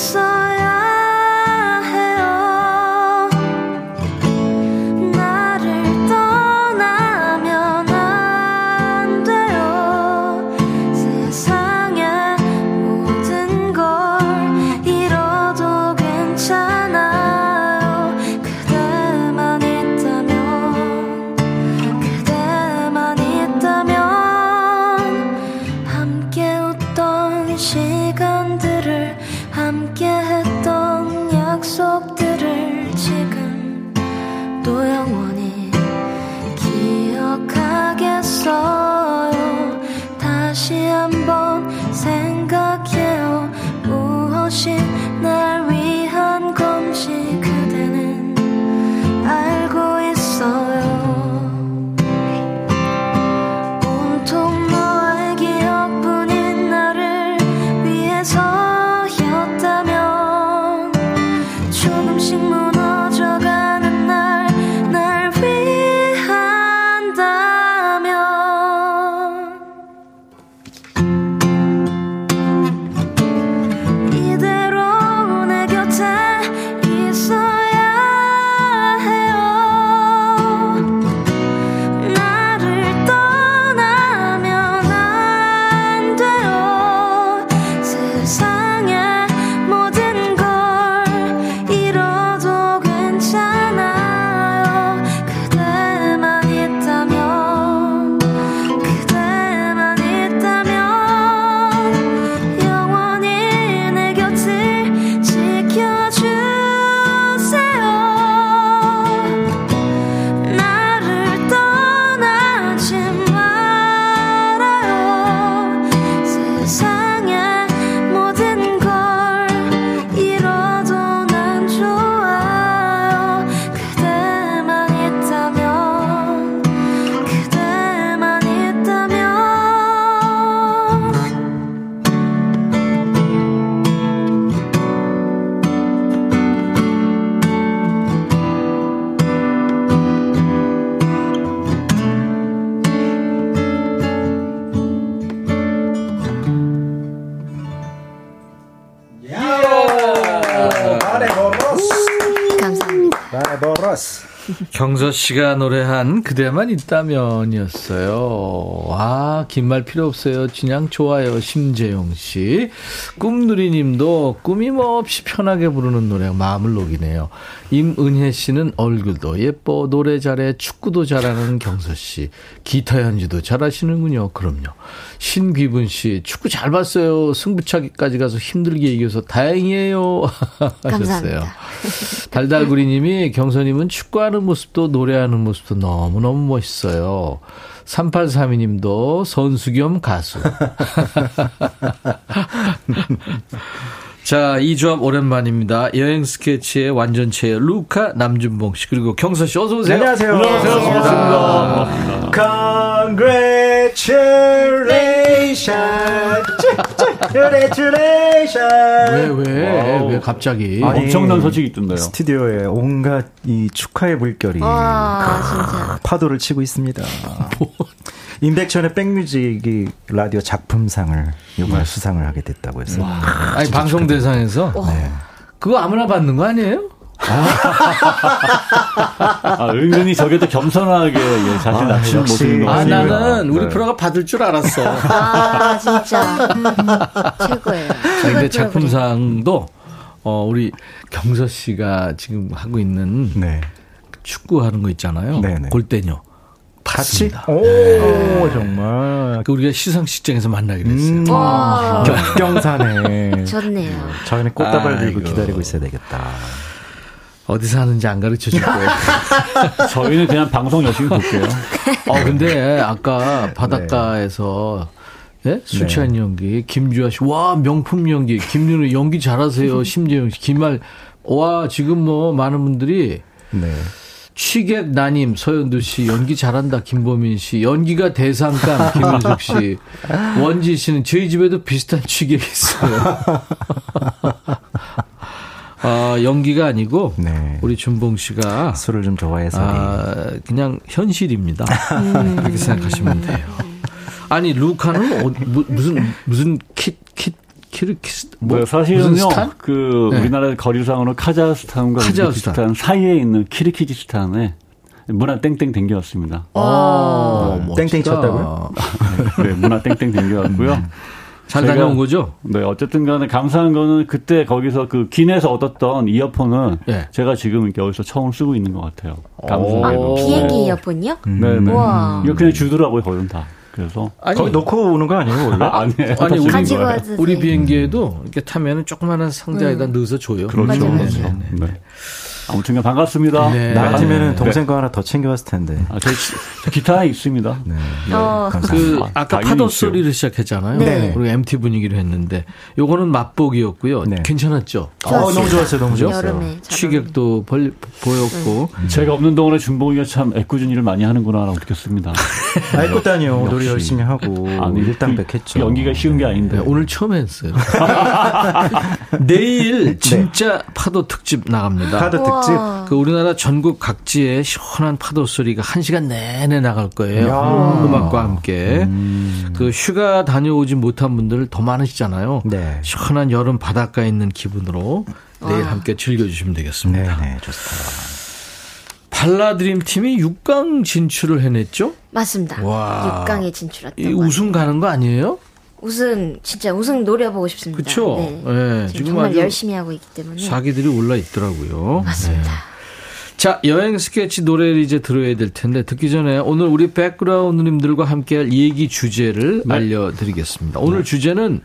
[SPEAKER 6] 있
[SPEAKER 1] 경서 씨가 노래한 그대만 있다면이었어요. 와, 긴 말 필요 없어요. 그냥 좋아요. 심재용 씨. 꿈누리 님도 꾸밈 없이 편하게 부르는 노래가 마음을 녹이네요. 임은혜 씨는 얼굴도 예뻐, 노래 잘해, 축구도 잘하는 경서 씨. 기타 연주도 잘하시는군요. 그럼요. 신귀분 씨, 축구 잘 봤어요. 승부차기까지 가서 힘들게 이겨서 다행이에요. 하셨어요.
[SPEAKER 7] 감사합니다.
[SPEAKER 1] 달달구리 님이 경서님은 축구하는 모습도 노래하는 모습도 너무너무 멋있어요. 3832 님도 선수 겸 가수. 자, 이 조합 오랜만입니다. 여행 스케치의 완전체 루카 남준봉 씨 그리고 경서 씨 어서 오세요.
[SPEAKER 2] 안녕하세요.
[SPEAKER 1] 안녕하세요.
[SPEAKER 2] 반갑습니다. Congratulations. Congratulations.
[SPEAKER 1] 왜, 왜, 왜 갑자기?
[SPEAKER 2] 아니,
[SPEAKER 8] 엄청난 소식이 있던데요.
[SPEAKER 2] 스튜디오에 온갖 이 축하의 물결이
[SPEAKER 7] 와, 진짜.
[SPEAKER 2] 파도를 치고 있습니다. 임백천의 백뮤직이 라디오 작품상을 이번에 수상을 하게 됐다고 해서
[SPEAKER 1] 아니, 방송 대상에서
[SPEAKER 2] 네.
[SPEAKER 1] 그거 아무나 받는 거 아니에요?
[SPEAKER 8] 아, 은근히 저게도 겸손하게 예, 자신
[SPEAKER 2] 아,
[SPEAKER 8] 낮추는
[SPEAKER 2] 역시.
[SPEAKER 8] 모습인 것
[SPEAKER 1] 아,
[SPEAKER 8] 같습니다.
[SPEAKER 1] 나는 우리
[SPEAKER 8] 네.
[SPEAKER 1] 프로가 받을 줄 알았어.
[SPEAKER 7] 아, 진짜. 최고예요.
[SPEAKER 1] 자, 근데 작품상도 어 우리 경서 씨가 지금 하고 있는
[SPEAKER 2] 네.
[SPEAKER 1] 축구 하는 거 있잖아요.
[SPEAKER 2] 네네.
[SPEAKER 1] 골대녀.
[SPEAKER 2] 같이?
[SPEAKER 1] 봤습니다.
[SPEAKER 2] 오, 정말.
[SPEAKER 1] 그 우리가 시상식장에서 만나기로 했어요.
[SPEAKER 2] 음,
[SPEAKER 7] 와.
[SPEAKER 2] 격경사네.
[SPEAKER 7] 좋네요.
[SPEAKER 2] 저희는 꽃다발 들고
[SPEAKER 1] 아이고.
[SPEAKER 2] 기다리고 있어야 되겠다.
[SPEAKER 1] 어디서 하는지 안 가르쳐 줄 거예요.
[SPEAKER 8] 저희는 그냥 방송 열심히 볼게요.
[SPEAKER 1] 어 근데 아까 바닷가에서 예? 술
[SPEAKER 2] 네.
[SPEAKER 1] 취한 연기 김주아 씨, 와 명품 연기, 김윤우 연기 잘하세요. 심재영 씨, 김말, 와 지금 뭐 많은 분들이
[SPEAKER 2] 네.
[SPEAKER 1] 취객 나님 서현두 씨 연기 잘한다 김보민 씨 연기가 대상감 김윤숙 씨 원지 씨는 저희 집에도 비슷한 취객이 있어요. 아 연기가 아니고
[SPEAKER 2] 네.
[SPEAKER 1] 우리 준봉 씨가
[SPEAKER 2] 술을 좀 좋아해서.
[SPEAKER 1] 아 그냥 현실입니다. 그렇게 생각하시면 돼요. 아니 루카는 어, 무, 무슨 무슨 킷킷 키르키스
[SPEAKER 8] 뭐뭐 사실은요? 그
[SPEAKER 1] 네.
[SPEAKER 8] 우리나라 거리상으로 카자흐스탄과
[SPEAKER 1] 카자흐스탄.
[SPEAKER 8] 사이에 있는 키르키즈스탄에 문화 땡땡 댕겨왔습니다.
[SPEAKER 1] 아,
[SPEAKER 2] 땡땡
[SPEAKER 1] 멋지다.
[SPEAKER 2] 쳤다고요?
[SPEAKER 8] 네, 문화 땡땡 댕겨왔고요.
[SPEAKER 1] 잘
[SPEAKER 8] 제가-
[SPEAKER 1] 다녀온 거죠?
[SPEAKER 8] 네, 어쨌든 간에 감사한 거는 그때 거기서 그 기내에서 얻었던 이어폰은
[SPEAKER 1] 예.
[SPEAKER 8] 제가 지금 이렇게 여기서 처음 쓰고 있는 것 같아요.
[SPEAKER 1] 오.
[SPEAKER 8] 감사하게도.
[SPEAKER 7] 비행기 이어폰이요?
[SPEAKER 8] 네네.
[SPEAKER 7] 우와.
[SPEAKER 8] 이거 그냥 주더라고요, 거긴 다. 그래서.
[SPEAKER 1] 아니
[SPEAKER 2] 거기 놓고 오는 거 아니에요, 원래?
[SPEAKER 8] 아니에요.
[SPEAKER 1] 아니 우리 우리
[SPEAKER 7] 돼.
[SPEAKER 1] 비행기에도 이렇게 타면은 조그마한 상자에다 넣어서 줘요.
[SPEAKER 8] 그렇죠.
[SPEAKER 7] 맞아, 맞아.
[SPEAKER 1] 네, 네, 네.
[SPEAKER 8] 네. 아무튼 반갑습니다.
[SPEAKER 1] 네.
[SPEAKER 2] 나 같으면
[SPEAKER 8] 네.
[SPEAKER 2] 동생과 하나 더 챙겨왔을 텐데.
[SPEAKER 8] 아, 저, 저 기타 있습니다.
[SPEAKER 2] 네.
[SPEAKER 6] 어,
[SPEAKER 1] 그
[SPEAKER 8] 아,
[SPEAKER 1] 아까 파도. 소리를 시작했잖아요.
[SPEAKER 6] 네.
[SPEAKER 1] 그리고 MT 분위기로 했는데 요거는 맛보기였고요.
[SPEAKER 2] 네.
[SPEAKER 1] 괜찮았죠?
[SPEAKER 2] 어, 너무 좋았어요. 너무 좋았어요.
[SPEAKER 1] 취객도 벌, 보였고
[SPEAKER 8] 제가 없는 동안에 준봉이가 참 애꿴은 일을 많이 하는구나라고 느꼈습니다.
[SPEAKER 2] 알고 다녀. 노래. 열심히 하고
[SPEAKER 8] 아니,
[SPEAKER 2] 일당백했죠.
[SPEAKER 8] 그 연기가 쉬운 게 아닌데.
[SPEAKER 1] 네, 오늘 처음 했어요. 내일 진짜 파도 특집 나갑니다.
[SPEAKER 2] 파도 특집.
[SPEAKER 6] 우와.
[SPEAKER 1] 그 우리나라 전국 각지에 시원한 파도 소리가 한 시간 내내 나갈 거예요. 음악과 함께. 그 휴가 다녀오지 못한 분들 더 많으시잖아요.
[SPEAKER 2] 네.
[SPEAKER 1] 시원한 여름 바닷가에 있는 기분으로 내일 함께 즐겨주시면
[SPEAKER 2] 네,
[SPEAKER 1] 되겠습니다.
[SPEAKER 2] 네, 좋습니다.
[SPEAKER 1] 발라드림 팀이 6강 진출을 해냈죠?
[SPEAKER 6] 맞습니다.
[SPEAKER 1] 와.
[SPEAKER 6] 6강에 진출했던 이거
[SPEAKER 1] 우승 가는 거 아니에요?
[SPEAKER 6] 우승 진짜 우승 노려보고 싶습니다.
[SPEAKER 1] 그쵸?
[SPEAKER 6] 네.
[SPEAKER 1] 네,
[SPEAKER 6] 지금 정말 열심히 하고 있기 때문에
[SPEAKER 1] 사기들이 올라 있더라고요.
[SPEAKER 6] 맞습니다.
[SPEAKER 1] 네. 자, 여행 스케치 노래를 이제 들어야 될 텐데 듣기 전에 오늘 우리 백그라운드님들과 함께할 얘기 주제를
[SPEAKER 8] 네.
[SPEAKER 1] 알려드리겠습니다. 오늘 주제는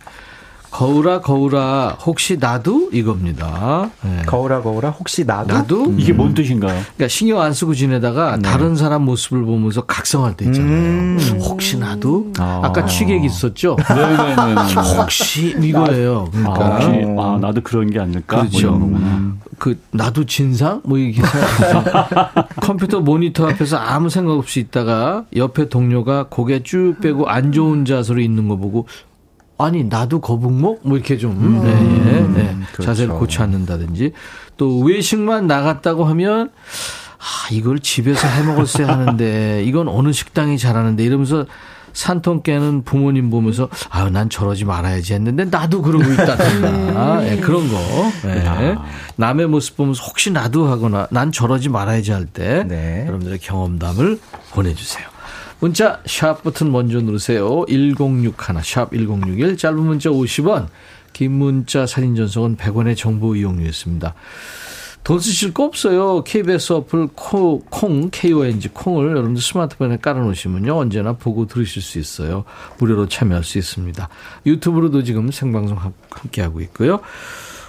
[SPEAKER 1] 거울아 거울아 혹시 나도 이겁니다. 네.
[SPEAKER 2] 거울아 거울아 혹시 나도
[SPEAKER 1] 나도
[SPEAKER 8] 이게 뭔 뜻인가요?
[SPEAKER 1] 그러니까 신경 안 쓰고 지내다가 다른 사람 모습을 보면서 각성할 때 있잖아요. 혹시 나도
[SPEAKER 8] 아.
[SPEAKER 1] 아까 취객 있었죠?
[SPEAKER 8] 네네네.
[SPEAKER 1] 혹시 이거예요.
[SPEAKER 8] 아,
[SPEAKER 1] 그러니까
[SPEAKER 8] 혹시, 아, 나도 그런 게 아닐까? 뭐
[SPEAKER 1] 그렇죠.
[SPEAKER 8] 이런 거구나.
[SPEAKER 1] 그 나도 진상 뭐 이게 컴퓨터 모니터 앞에서 아무 생각 없이 있다가 옆에 동료가 고개 쭉 빼고 안 좋은 자세로 있는 거 보고 아니 나도 거북목 뭐 이렇게 좀 네, 예, 네.
[SPEAKER 2] 그렇죠.
[SPEAKER 1] 자세를 고쳐 앉는다든지 또 외식만 나갔다고 하면 아 이걸 집에서 해 먹었어야 하는데 이건 어느 식당이 잘하는데 이러면서 산통 깨는 부모님 보면서 아유 난 저러지 말아야지 했는데 나도 그러고 있다든가 예, 그런 거 예. 남의 모습 보면서 혹시 나도 하거나 난 저러지 말아야지 할때
[SPEAKER 2] 네.
[SPEAKER 1] 여러분들의 경험담을 보내주세요. 문자 샵 버튼 먼저 누르세요. 1061, 샵 1061, 짧은 문자 50원, 긴 문자 사진 전송은 100원의 정보 이용료였습니다. 돈 쓰실 거 없어요. KBS 어플 코, 콩, KONG 콩을 여러분들 스마트폰에 깔아놓으시면요. 언제나 보고 들으실 수 있어요. 무료로 참여할 수 있습니다. 유튜브로도 지금 생방송 함- 함께하고 있고요.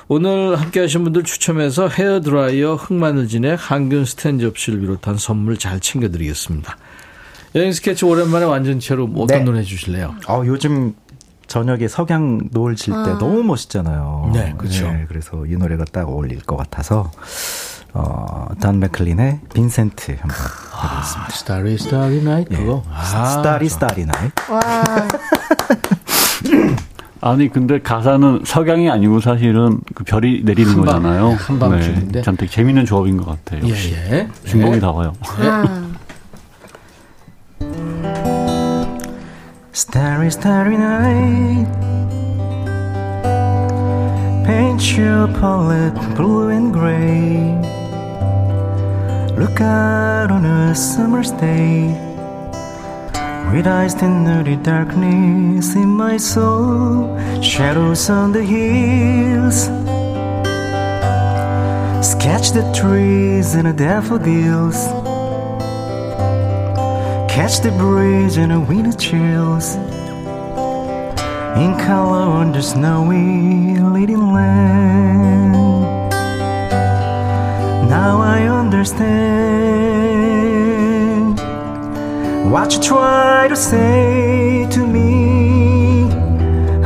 [SPEAKER 1] 오늘 함께 하신 분들 추첨해서 헤어드라이어 흑마늘진의 항균 스탠 접시를 비롯한 선물 잘 챙겨드리겠습니다. 여행 스케치 오랜만에 완전체로 뭐 어떤
[SPEAKER 2] 네.
[SPEAKER 1] 노래 해주실래요?
[SPEAKER 2] 어, 요즘 저녁에 석양 노을 질 때 너무 멋있잖아요.
[SPEAKER 1] 네, 그렇죠.
[SPEAKER 2] 그래서 이 노래가 딱 어울릴 것 같아서 어, 돈 맥클린의 빈센트 한번 해보겠습니다.
[SPEAKER 1] starry starry night 그거. 아,
[SPEAKER 2] starry starry night.
[SPEAKER 6] 와
[SPEAKER 8] 아니, 근데 가사는 석양이 아니고 사실은 그 별이 내리는
[SPEAKER 1] 한밤,
[SPEAKER 8] 거잖아요.
[SPEAKER 1] 한밤중인데.
[SPEAKER 8] 참 되게 재밌는 조합인 것 같아요.
[SPEAKER 1] 예,
[SPEAKER 8] 역시.
[SPEAKER 1] 예.
[SPEAKER 8] 준봉이 나와요.
[SPEAKER 6] 아,
[SPEAKER 2] Starry, starry night. Paint your palette blue and gray. Look out on a summer's day. With eyes that the darkness in my soul. Shadows on the hills. Sketch the trees and the daffodils. Catch the breeze and the winter chills. In color on the snowy leading land. Now I understand What you try to say to me.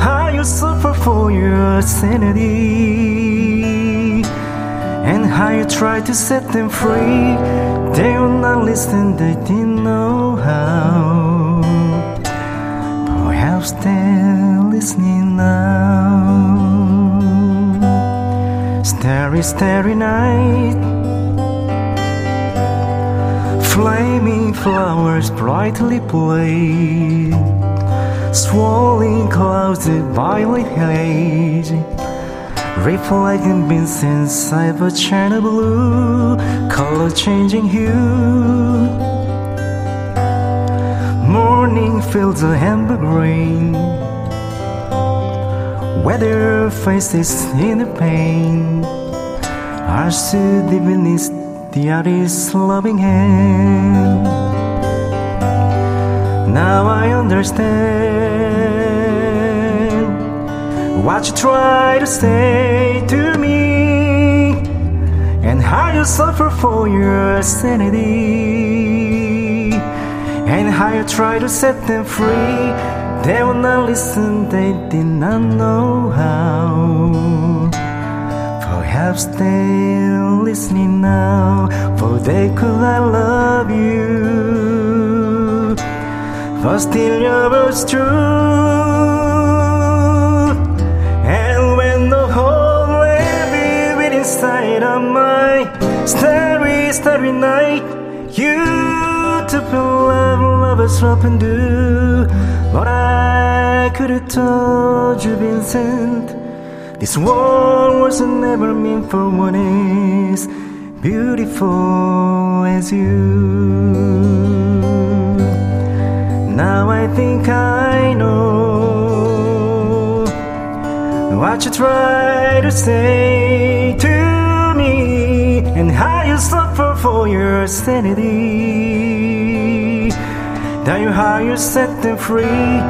[SPEAKER 2] How you suffer for your sanity. And how you try to set them free. They will not listen, they didn't know how. Perhaps they're listening now. Starry, starry night. Flaming flowers brightly play. Swirling clouds of violet haze. Reflecting beams inside a china blue, color changing hue. Morning fills a amber green. Weather faces in the pain are so stood beneath the artist's loving hand. Now I understand what you try to say to me and how you suffer for your sanity, and how you try to set them free. They will not listen, they did not know how. Perhaps they're listening now, for they could love you. For still, your words true. And when the whole world be inside of my starry, starry night, you love, lovers do what I could have told you, Vincent. This world was never meant for one as beautiful as you. Now I think I know what you try to say suffer for your sanity. That you how you set them free.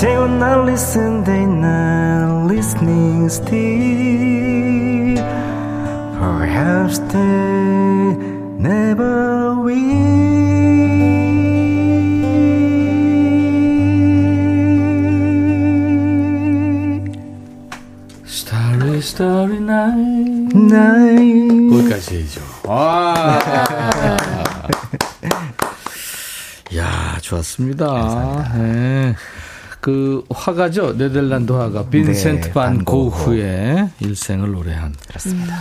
[SPEAKER 2] They will not listen, they not listening still. Perhaps they never will.
[SPEAKER 1] Starry, starry night.
[SPEAKER 2] Night.
[SPEAKER 1] 거기까지 해야죠. 와. 야, 좋았습니다. 네. 그 화가죠. 네덜란드 화가 빈센트
[SPEAKER 2] 네, 반반 고흐.
[SPEAKER 1] 고흐의 일생을 노래한
[SPEAKER 2] 그렇습니다.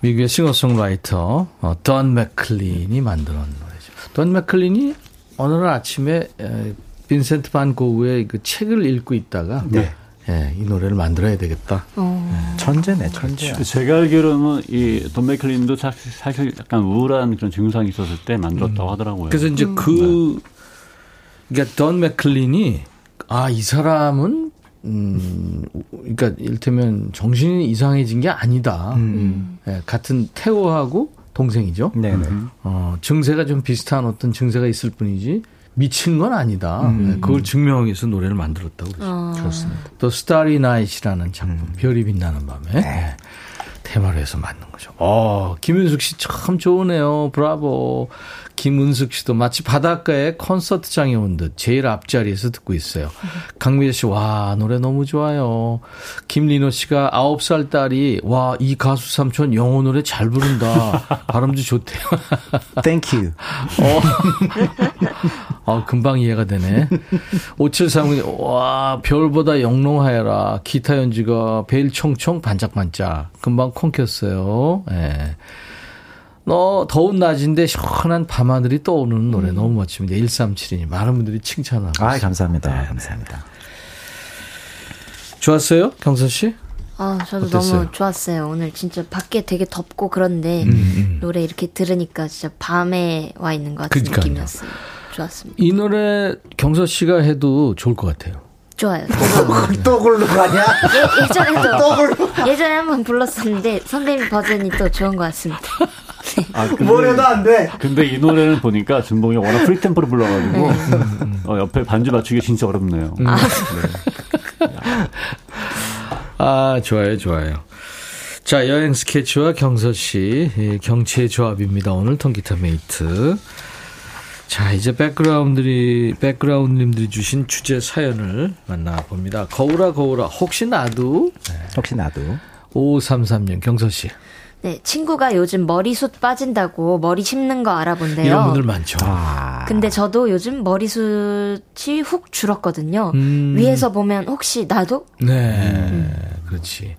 [SPEAKER 1] 미국의 싱어송라이터 어, 던 맥클린이 놓은 노래죠. 던 맥클린이 어느 날 아침에 에, 빈센트 반 고흐의 그 책을 읽고 있다가
[SPEAKER 2] 네.
[SPEAKER 1] 예, 이 노래를 만들어야 되겠다.
[SPEAKER 2] 천재네, 천재.
[SPEAKER 8] 제가 알기로는 이 돈 맥클린도 사- 사실 약간 우울한 그런 증상이 있었을 때 만들었다고 하더라고요.
[SPEAKER 1] 그래서 이제 그 그러니까 던 맥클린이 아 이 사람은 음 그러니까 일테면 정신이 이상해진 게 아니다. 예, 같은 태호하고 동생이죠.
[SPEAKER 2] 네네.
[SPEAKER 1] 어, 증세가 좀 비슷한 어떤 증세가 있을 뿐이지 미친 건 아니다. 예, 그걸 증명하기 위해서 노래를 만들었다고 그러죠.
[SPEAKER 6] 어.
[SPEAKER 2] 그렇습니다.
[SPEAKER 1] 또 스타리 나잇이라는 작품 별이 빛나는 밤에 예, 테마로 해서 만든 거죠. 어, 김윤숙 씨 참 좋으네요. 브라보. 김은숙 씨도 마치 바닷가에 콘서트장에 온 듯 제일 앞자리에서 듣고 있어요. 강미애 씨, 와, 노래 너무 좋아요. 김리노 씨가 아홉 살 딸이, 와, 이 가수 삼촌 영어 노래 잘 부른다. 발음도 좋대요.
[SPEAKER 2] Thank you.
[SPEAKER 1] 어, 금방 이해가 되네. 5739님, 와, 별보다 영롱하여라. 기타 연주가 베일 총총 반짝반짝. 금방 콩 켰어요. 예. 너, 더운 낮인데 시원한 밤하늘이 떠오르는 노래 너무 멋집니다. 1372님. 많은 분들이 칭찬하고.
[SPEAKER 2] 아. 감사합니다. 감사합니다.
[SPEAKER 1] 좋았어요? 경선 씨?
[SPEAKER 6] 아, 저도
[SPEAKER 1] 어땠어요?
[SPEAKER 6] 너무 좋았어요. 오늘 진짜 밖에 되게 덥고 그런데
[SPEAKER 1] 음,
[SPEAKER 6] 노래 이렇게 들으니까 진짜 밤에 와 있는 것 같은
[SPEAKER 1] 그러니까요.
[SPEAKER 6] 느낌이었어요. 좋았습니다.
[SPEAKER 1] 이 노래 경선 씨가 해도 좋을 것 같아요.
[SPEAKER 6] 좋아요.
[SPEAKER 9] 또 글로 가냐?
[SPEAKER 6] 예, 예전에도
[SPEAKER 9] 또
[SPEAKER 6] 예전에 한번 불렀었는데 선배님 버전이 또 좋은 것 같습니다.
[SPEAKER 8] 아, 근데,
[SPEAKER 9] 해도 안 돼.
[SPEAKER 8] 근데 이 노래를 보니까 준봉이 워낙 프리템포로 불러가지고 어, 옆에 반주 맞추기 진짜 어렵네요.
[SPEAKER 1] 아, 좋아요, 좋아요. 자, 여행 스케치와 경서 씨, 예, 경치의 조합입니다. 오늘 통기타 메이트. 자, 이제 백그라운드리, 백그라운드님들이 주신 주제 사연을 만나봅니다. 거울아, 거울아, 혹시 나도?
[SPEAKER 2] 혹시 나도.
[SPEAKER 1] 5533년, 경서 씨.
[SPEAKER 6] 네, 친구가 요즘 머리숱 빠진다고 머리 심는 거 알아본대요.
[SPEAKER 1] 이런 분들 많죠.
[SPEAKER 2] 아.
[SPEAKER 6] 근데 저도 요즘 머리숱이 훅 줄었거든요.
[SPEAKER 1] 음.
[SPEAKER 6] 위에서 보면 혹시 나도?
[SPEAKER 1] 네, 그렇지.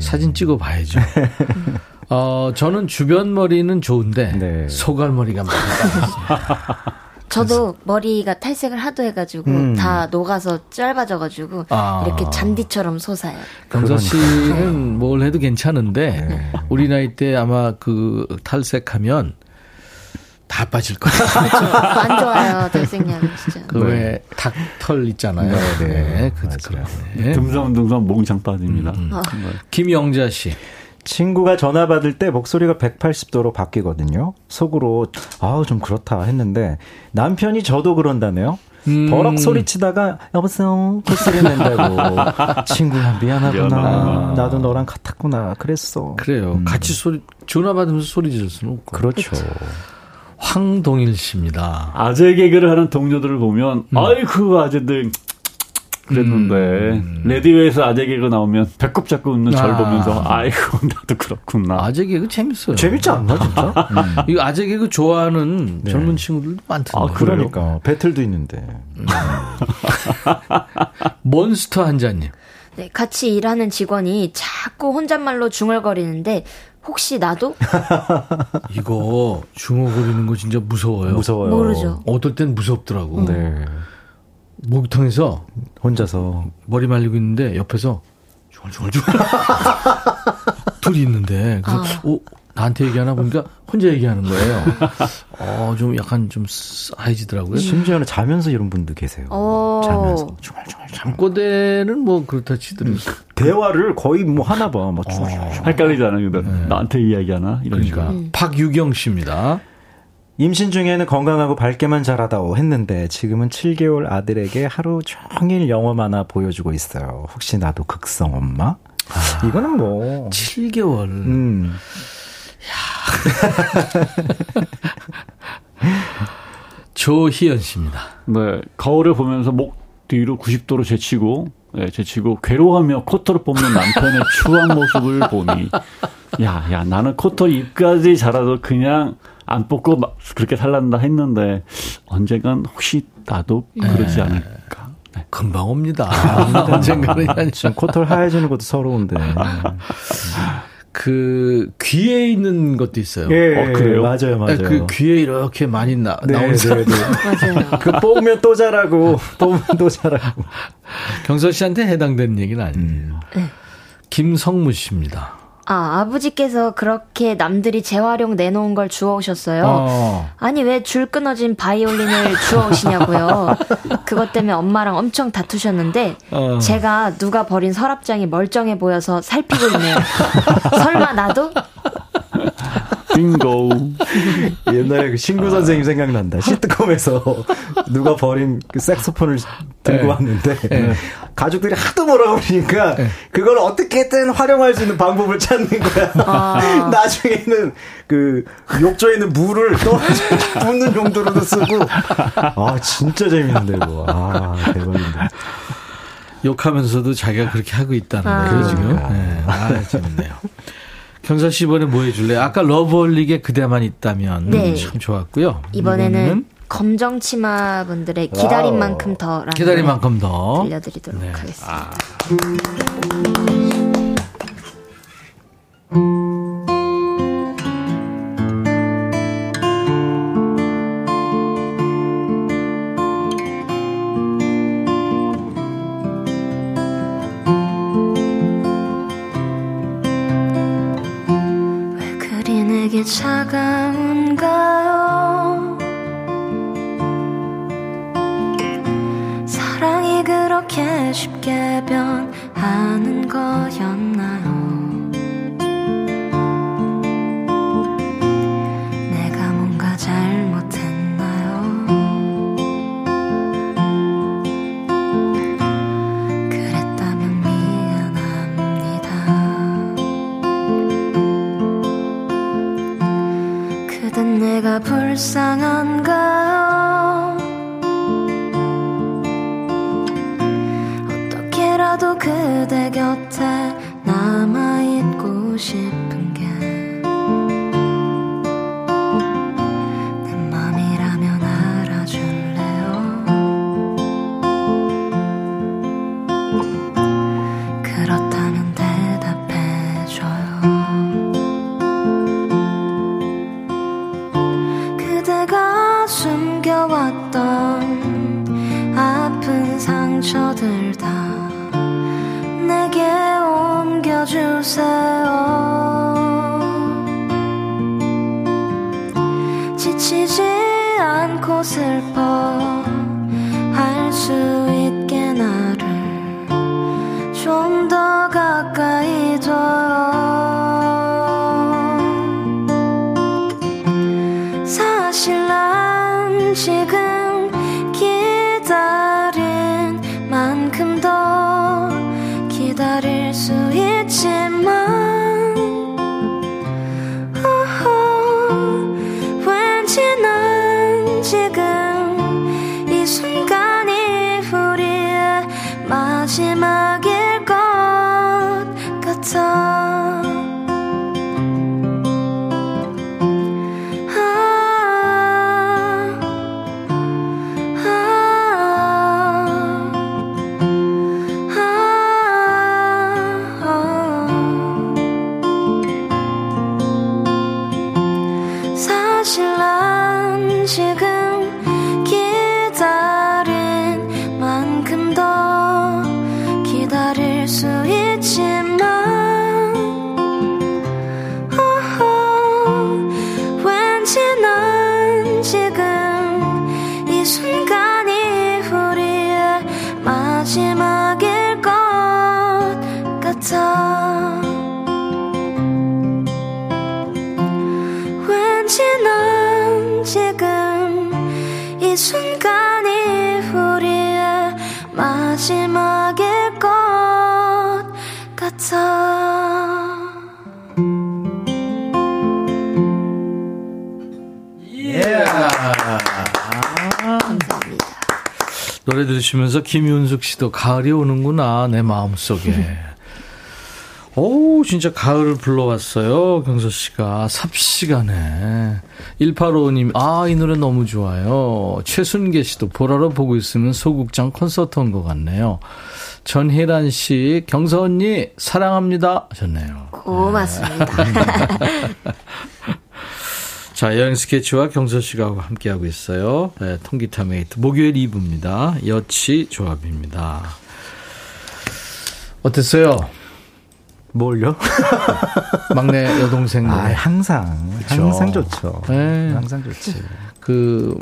[SPEAKER 1] 사진 찍어 봐야죠. 어, 저는 주변 머리는 좋은데,
[SPEAKER 2] 네.
[SPEAKER 1] 소갈머리가 많이 빠졌어요.
[SPEAKER 6] 저도 머리가 탈색을 하도 해가지고
[SPEAKER 2] 음.
[SPEAKER 6] 다 녹아서 짧아져가지고
[SPEAKER 1] 아.
[SPEAKER 6] 이렇게 잔디처럼 솟아요.
[SPEAKER 1] 경서 씨는 뭘 해도 괜찮은데 우리 나이 때 아마 그 탈색하면 다 빠질 거예요.
[SPEAKER 6] 안 좋아요, 탈색약 진짜.
[SPEAKER 1] 그왜 닭털 있잖아요.
[SPEAKER 2] 네, 네.
[SPEAKER 1] 그,
[SPEAKER 2] 맞아요.
[SPEAKER 1] 그러네.
[SPEAKER 8] 듬성듬성 몽창 빠집니다.
[SPEAKER 1] 김영자 씨.
[SPEAKER 2] 친구가 전화 받을 때 목소리가 180도로 바뀌거든요. 속으로 아우 좀 그렇다 했는데 남편이 저도 그런다네요.
[SPEAKER 1] 음.
[SPEAKER 2] 버럭 소리치다가 여보세요 콧소리 낸다고 친구야 미안하구나
[SPEAKER 8] 미안하구나.
[SPEAKER 2] 나도 너랑 같았구나 그랬어
[SPEAKER 1] 그래요. 같이 소리 전화 받으면서 소리 지를 수는 없고.
[SPEAKER 2] 그렇죠
[SPEAKER 1] 황동일 씨입니다.
[SPEAKER 8] 아재 개그를 하는 동료들을 보면 아이고 아재들 그랬는데
[SPEAKER 1] 음.
[SPEAKER 8] 레디웨이에서 아재 개그 나오면 배꼽 잡고 웃는 절
[SPEAKER 1] 아.
[SPEAKER 8] 보면서 아이고 나도 그렇구나.
[SPEAKER 1] 아재 개그 재밌어요.
[SPEAKER 2] 재밌지 않나 진짜
[SPEAKER 1] 이거 아재 개그 좋아하는
[SPEAKER 2] 네.
[SPEAKER 1] 젊은 친구들도 많던데.
[SPEAKER 8] 아, 그래요?
[SPEAKER 2] 그러니까 배틀도 있는데
[SPEAKER 1] 몬스터 한자님.
[SPEAKER 6] 네, 같이 일하는 직원이 자꾸 혼잣말로 중얼거리는데 혹시 나도
[SPEAKER 1] 이거 중얼거리는 거 진짜 무서워요.
[SPEAKER 2] 무서워요
[SPEAKER 6] 모르죠.
[SPEAKER 1] 어떨 땐 무섭더라고.
[SPEAKER 2] 네
[SPEAKER 1] 목욕탕에서
[SPEAKER 2] 혼자서
[SPEAKER 1] 머리 말리고 있는데 옆에서 중얼중얼중얼 둘이 있는데 그래서 어, 나한테 얘기하나 보니까 혼자 얘기하는 거예요. 어, 좀 약간 좀 싸해지더라고요.
[SPEAKER 2] 심지어는 자면서 이런 분도 계세요
[SPEAKER 6] 어.
[SPEAKER 2] 자면서
[SPEAKER 1] 잠꼬대는 뭐 그렇다 치더라도
[SPEAKER 2] 대화를 거의 뭐 하나 봐막
[SPEAKER 8] 헷갈리잖아요. 근데 나한테 이야기하나 이런
[SPEAKER 1] 그러니까
[SPEAKER 8] 식으로.
[SPEAKER 1] 박유경 씨입니다.
[SPEAKER 2] 임신 중에는 건강하고 밝게만 자라다오 했는데 지금은 7개월 아들에게 하루 종일 영어 만 화 보여주고 있어요. 혹시 나도 극성 엄마? 이거는 뭐
[SPEAKER 1] 7개월.
[SPEAKER 2] 음.
[SPEAKER 1] 조희연 씨입니다.
[SPEAKER 8] 네, 거울을 보면서 목 뒤로 90도로 제치고, 네, 제치고 괴로워하며 코털을 뽑는 남편의 추한 모습을 보니, 야, 야, 나는 코털 입까지 자라도 그냥 안 뽑고 막 그렇게 살란다 했는데 언젠간 혹시 나도 그러지 않을까. 네.
[SPEAKER 1] 금방 옵니다. 언젠가는
[SPEAKER 2] 지금 코털 하얘지는 것도 서러운데.
[SPEAKER 1] 그 귀에 있는 것도 있어요.
[SPEAKER 2] 예,
[SPEAKER 8] 어, 그래요?
[SPEAKER 2] 맞아요, 맞아요.
[SPEAKER 1] 그 귀에 이렇게 많이 나,
[SPEAKER 2] 네,
[SPEAKER 1] 나온
[SPEAKER 2] 네,
[SPEAKER 1] 사람.
[SPEAKER 2] 네.
[SPEAKER 6] 맞아요.
[SPEAKER 2] 그 뽑으면 또 자라고, 뽑으면 또 자라고.
[SPEAKER 1] 경서 씨한테 해당되는 얘기는 아니에요. 김성무 씨입니다.
[SPEAKER 6] 아, 아버지께서 그렇게 남들이 재활용 내놓은 걸 주워오셨어요.
[SPEAKER 1] 어.
[SPEAKER 6] 아니, 왜 줄 끊어진 바이올린을 주워오시냐고요. 그것 때문에 엄마랑 엄청 다투셨는데,
[SPEAKER 1] 어.
[SPEAKER 6] 제가 누가 버린 서랍장이 멀쩡해 보여서 살피고 있네요. 설마 나도?
[SPEAKER 8] 빙고.
[SPEAKER 2] 옛날에 그 신구 선생님 생각난다. 시트콤에서 누가 버린 그 색소폰을 들고
[SPEAKER 1] 네.
[SPEAKER 2] 왔는데
[SPEAKER 1] 네.
[SPEAKER 2] 가족들이 하도 뭐라고 그러니까 그걸 어떻게든 활용할 수 있는 방법을 찾는 거야.
[SPEAKER 6] 아.
[SPEAKER 2] 나중에는 그 욕조에 있는 물을 또 붓는 용도로도 쓰고 아 진짜 재밌는데 이거. 아 대박인데.
[SPEAKER 1] 욕하면서도 자기가 그렇게 하고 있다는
[SPEAKER 6] 아.
[SPEAKER 1] 거예요, 지금. 네. 아, 재밌네요. 경서 씨 이번에 뭐 해줄래요? 아까 러브홀릭의 그대만 있다면
[SPEAKER 6] 네.
[SPEAKER 1] 참 좋았고요.
[SPEAKER 6] 이번에는 검정 치마 분들의 기다린 만큼 더라는
[SPEAKER 1] 기다린 만큼 더.
[SPEAKER 6] 들려드리도록
[SPEAKER 1] 네.
[SPEAKER 6] 하겠습니다. 왜 차가운가요? 사랑이 그렇게 쉽게 변하는 거였나요? 내가 불쌍한가요? 어떻게라도 그대 곁에
[SPEAKER 1] 들으시면서 김윤숙 씨도 가을이 오는구나 내 마음속에. 오, 진짜 가을을 불러왔어요. 경서 씨가. 삽시간에. 1855님, 아, 이 노래 너무 좋아요. 최순계 씨도 보라로 보고 있으면 소극장 콘서트 온 것 같네요. 전혜란 씨, 경서 언니, 사랑합니다. 하셨네요.
[SPEAKER 6] 고맙습니다.
[SPEAKER 1] 자, 여행 스케치와 경서 씨가 함께하고 있어요. 네, 통기타 메이트. 목요일 2부입니다. 여치 조합입니다. 어땠어요?
[SPEAKER 2] 뭘요?
[SPEAKER 1] 막내 여동생.
[SPEAKER 2] 아, 항상
[SPEAKER 1] 그쵸.
[SPEAKER 2] 항상 좋죠.
[SPEAKER 1] 네.
[SPEAKER 2] 항상 좋지.
[SPEAKER 1] 그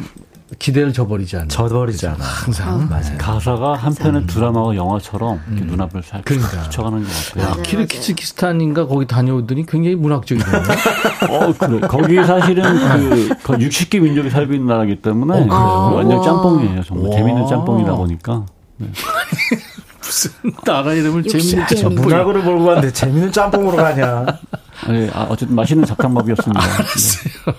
[SPEAKER 1] 기대를 저버리지 않는.
[SPEAKER 2] 저버리지 않아.
[SPEAKER 1] 항상.
[SPEAKER 2] 맞아요.
[SPEAKER 8] 가사가 한편의 드라마와 영화처럼 이렇게
[SPEAKER 1] 음.
[SPEAKER 8] 눈앞을 살짝
[SPEAKER 1] 그러니까.
[SPEAKER 8] 스쳐가는 것 같아요.
[SPEAKER 1] 야,
[SPEAKER 6] 맞아요,
[SPEAKER 1] 키르기스탄인가 거기 다녀오더니 굉장히 문학적이네요.
[SPEAKER 8] 어, 그래. 거기 사실은 그, 그 60개 민족이 살고 있는 나라기 때문에
[SPEAKER 1] 어, 그래요?
[SPEAKER 8] 완전
[SPEAKER 6] 와.
[SPEAKER 8] 짬뽕이에요. 정말
[SPEAKER 1] 와.
[SPEAKER 8] 재밌는 짬뽕이다 보니까.
[SPEAKER 1] 무슨 나라 이름을 재밌는
[SPEAKER 6] 개
[SPEAKER 1] 짬뽕.
[SPEAKER 2] 문학으로 몰고 갔는데 재밌는 짬뽕으로 가냐.
[SPEAKER 8] 네, 아, 어쨌든 맛있는 잡탕밥이었습니다. 네.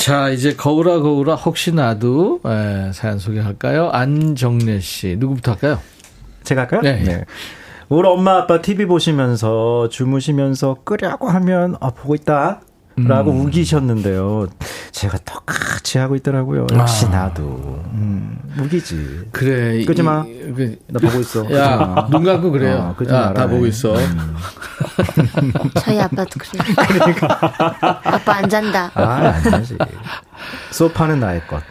[SPEAKER 1] 자, 이제 거울아 거울아 혹시 나도 에, 사연 소개할까요? 안정래 씨 누구부터 할까요?
[SPEAKER 2] 제가 할까요?
[SPEAKER 1] 네.
[SPEAKER 2] 우리 엄마 아빠 TV 보시면서 주무시면서 끄려고 하면 아 보고 있다. 라고
[SPEAKER 1] 음.
[SPEAKER 2] 우기셨는데요. 제가 똑같이 하고 있더라고요. 역시
[SPEAKER 1] 아.
[SPEAKER 2] 나도. 음, 우기지.
[SPEAKER 1] 그래.
[SPEAKER 2] 끄지 마.
[SPEAKER 1] 이- 그,
[SPEAKER 2] 나 보고 있어.
[SPEAKER 1] 야,
[SPEAKER 2] 마.
[SPEAKER 1] 눈 감고 그래요.
[SPEAKER 2] 어, 끄지
[SPEAKER 1] 야. 다 보고 있어.
[SPEAKER 2] 음.
[SPEAKER 6] 저희 아빠도 그래요. 아빠 안 잔다.
[SPEAKER 2] 아, 아니지. 소파는 나의 것.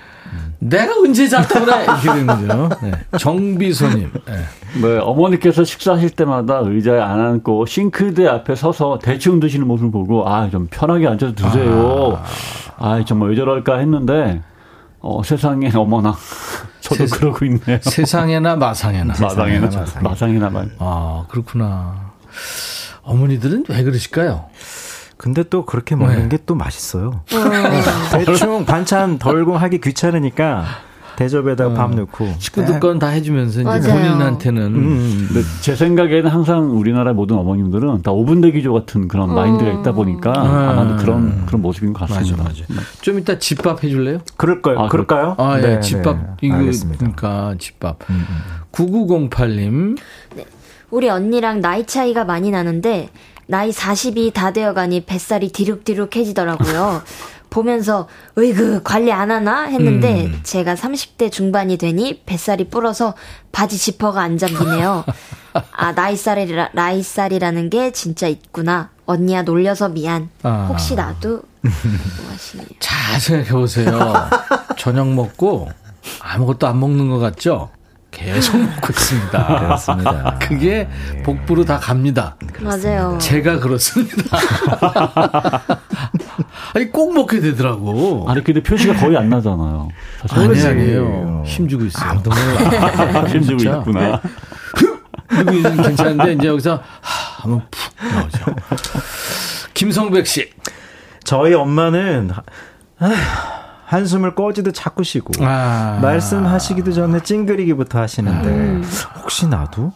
[SPEAKER 1] 내가 언제 잤다 그래? 이렇게 되는 거죠. 네. 정비소님. 네.
[SPEAKER 8] 네, 어머니께서 식사하실 때마다 의자에 안 앉고 싱크대 앞에 서서 대충 드시는 모습을 보고 아 좀 편하게 앉아서 드세요. 아, 정말 왜 저럴까 했는데 어, 세상에 어머나 저도
[SPEAKER 1] 세상-
[SPEAKER 8] 그러고 있네요.
[SPEAKER 1] 세상에나 마상에나.
[SPEAKER 8] 마상이나
[SPEAKER 2] 마상에.
[SPEAKER 8] 마상이나 말.
[SPEAKER 1] 아, 그렇구나. 어머니들은 왜 그러실까요?
[SPEAKER 2] 근데 또 그렇게 먹는
[SPEAKER 1] 네.
[SPEAKER 2] 게또 맛있어요. 대충 반찬 덜고 하기 귀찮으니까 대접에다가 밥 넣고.
[SPEAKER 1] 식구들 건 다 해주면서 이제
[SPEAKER 6] 맞아요.
[SPEAKER 1] 본인한테는
[SPEAKER 2] 음.
[SPEAKER 8] 근데 제 생각에는 항상 우리나라 모든 어머님들은 다 오븐 대 기조 같은 그런 마인드가 있다 보니까 아마도 그런 그런 모습인 것
[SPEAKER 1] 맞아,
[SPEAKER 8] 같습니다.
[SPEAKER 1] 맞아. 좀 이따 집밥 해줄래요?
[SPEAKER 2] 그럴까요?
[SPEAKER 8] 아,
[SPEAKER 2] 그럴까요?
[SPEAKER 1] 아, 예,
[SPEAKER 2] 네,
[SPEAKER 1] 집밥.
[SPEAKER 2] 네.
[SPEAKER 1] 이거,
[SPEAKER 2] 알겠습니다.
[SPEAKER 1] 그러니까 집밥. 9908님.
[SPEAKER 6] 우리 언니랑 나이 차이가 많이 나는데 나이 40이 다 되어가니 뱃살이 디룩디룩해지더라고요. 보면서 으이그 관리 안 하나 했는데
[SPEAKER 1] 음.
[SPEAKER 6] 제가 30대 중반이 되니 뱃살이 불어서 바지 지퍼가 안 잠기네요. 아 나이살이라 나이살이라는 게 진짜 있구나. 언니야 놀려서 미안.
[SPEAKER 1] 아.
[SPEAKER 6] 혹시 나도 뭐 하시네요.
[SPEAKER 1] 잘 생각해 보세요. 저녁 먹고 아무것도 안 먹는 것 같죠? 계속 먹고 있습니다.
[SPEAKER 2] 그렇습니다.
[SPEAKER 1] 그게 복부로 다 갑니다.
[SPEAKER 6] 맞아요.
[SPEAKER 1] 제가 그렇습니다. 아니, 꼭 먹게 되더라고.
[SPEAKER 8] 아니 근데 표시가 거의 안 나잖아요.
[SPEAKER 1] 아니. 아니에요. 힘주고 있어요.
[SPEAKER 2] 아무도 몰라.
[SPEAKER 8] 힘주고
[SPEAKER 1] 진짜.
[SPEAKER 8] 있구나.
[SPEAKER 1] 그리고 이제 괜찮은데, 이제 여기서, 하, 하면 푹 나오죠. 김성백 씨.
[SPEAKER 2] 저희 엄마는 아, 한숨을 꺼지듯 자꾸 쉬고
[SPEAKER 1] 아.
[SPEAKER 2] 말씀하시기도 전에 찡그리기부터 하시는데 혹시 나도?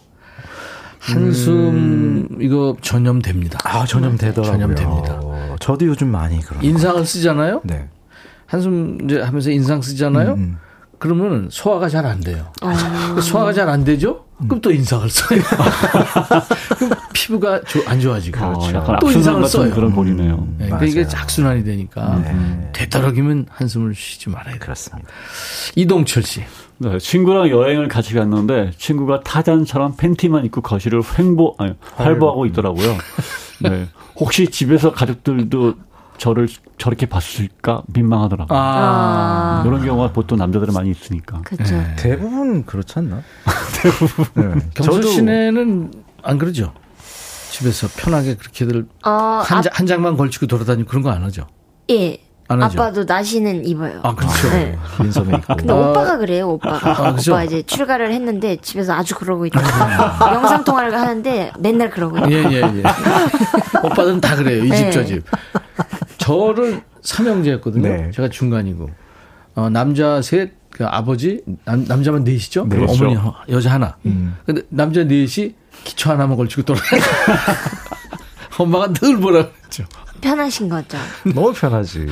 [SPEAKER 1] 한숨, 이거 전염됩니다.
[SPEAKER 2] 아 전염되더라고요.
[SPEAKER 1] 전염됩니다.
[SPEAKER 2] 저도 요즘 많이 그런.
[SPEAKER 1] 인상을 쓰잖아요?
[SPEAKER 2] 네.
[SPEAKER 1] 한숨 이제 하면서 인상 쓰잖아요?
[SPEAKER 2] 음.
[SPEAKER 1] 그러면 소화가 잘 안 돼요.
[SPEAKER 6] 어,
[SPEAKER 1] 소화가 잘 안 되죠? 그럼 또 인상을 써요. 그럼 피부가 조- 안 좋아지고.
[SPEAKER 8] 어, 약간
[SPEAKER 1] 또
[SPEAKER 8] 악순환
[SPEAKER 1] 인상을 써요.
[SPEAKER 8] 그런 꼴이네요.
[SPEAKER 1] 네, 그러니까 이게. 악순환이 되니까
[SPEAKER 2] 네.
[SPEAKER 1] 되도록이면 한숨을 쉬지 말아야.
[SPEAKER 2] 그렇습니다.
[SPEAKER 1] 이동철 씨.
[SPEAKER 8] 네, 친구랑 여행을 같이 갔는데 친구가 타잔처럼 팬티만 입고 거실을 횡보 아니, 활보하고 있더라고요. 네. 혹시 집에서 가족들도 저를 저렇게 봤을까 민망하더라고요.
[SPEAKER 1] 아,
[SPEAKER 8] 이런 경우가 보통 남자들은 많이 있으니까.
[SPEAKER 6] 그죠.
[SPEAKER 1] 네.
[SPEAKER 2] 대부분 그렇지 않나? 대부분. 네. 저도
[SPEAKER 1] 씨네는 안 그러죠? 집에서 편하게 그렇게들
[SPEAKER 6] 어,
[SPEAKER 1] 한,
[SPEAKER 6] 아,
[SPEAKER 1] 장- 한 장만 걸치고 돌아다니고 그런 거 안 하죠?
[SPEAKER 6] 예.
[SPEAKER 1] 안 하죠?
[SPEAKER 6] 아빠도 나시는 입어요.
[SPEAKER 1] 아, 그렇죠.
[SPEAKER 6] 네.
[SPEAKER 2] 민소매 있고.
[SPEAKER 6] 근데
[SPEAKER 1] 어.
[SPEAKER 6] 오빠가 그래요, 오빠가.
[SPEAKER 1] 아, 그죠?
[SPEAKER 6] 오빠 이제 출가를 했는데 집에서 아주 그러고 있다가 영상 통화를 하는데 맨날 그러고 있어요.
[SPEAKER 1] 예, 예, 예. 오빠들은 다 그래요. 이집
[SPEAKER 6] 네.
[SPEAKER 1] 저 집. 저를 삼형제였거든요.
[SPEAKER 2] 네.
[SPEAKER 1] 제가 중간이고. 어, 남자 셋, 그 아버지, 남, 남자만 넷이죠? 그리고
[SPEAKER 8] 넷이죠.
[SPEAKER 1] 어머니 하- 여자 하나. 근데 남자 넷이 기초 하나만 걸치고 돌아다녀. 엄마가 늘 뭐라 그랬죠.
[SPEAKER 6] 편하신 거죠.
[SPEAKER 2] 너무 편하지.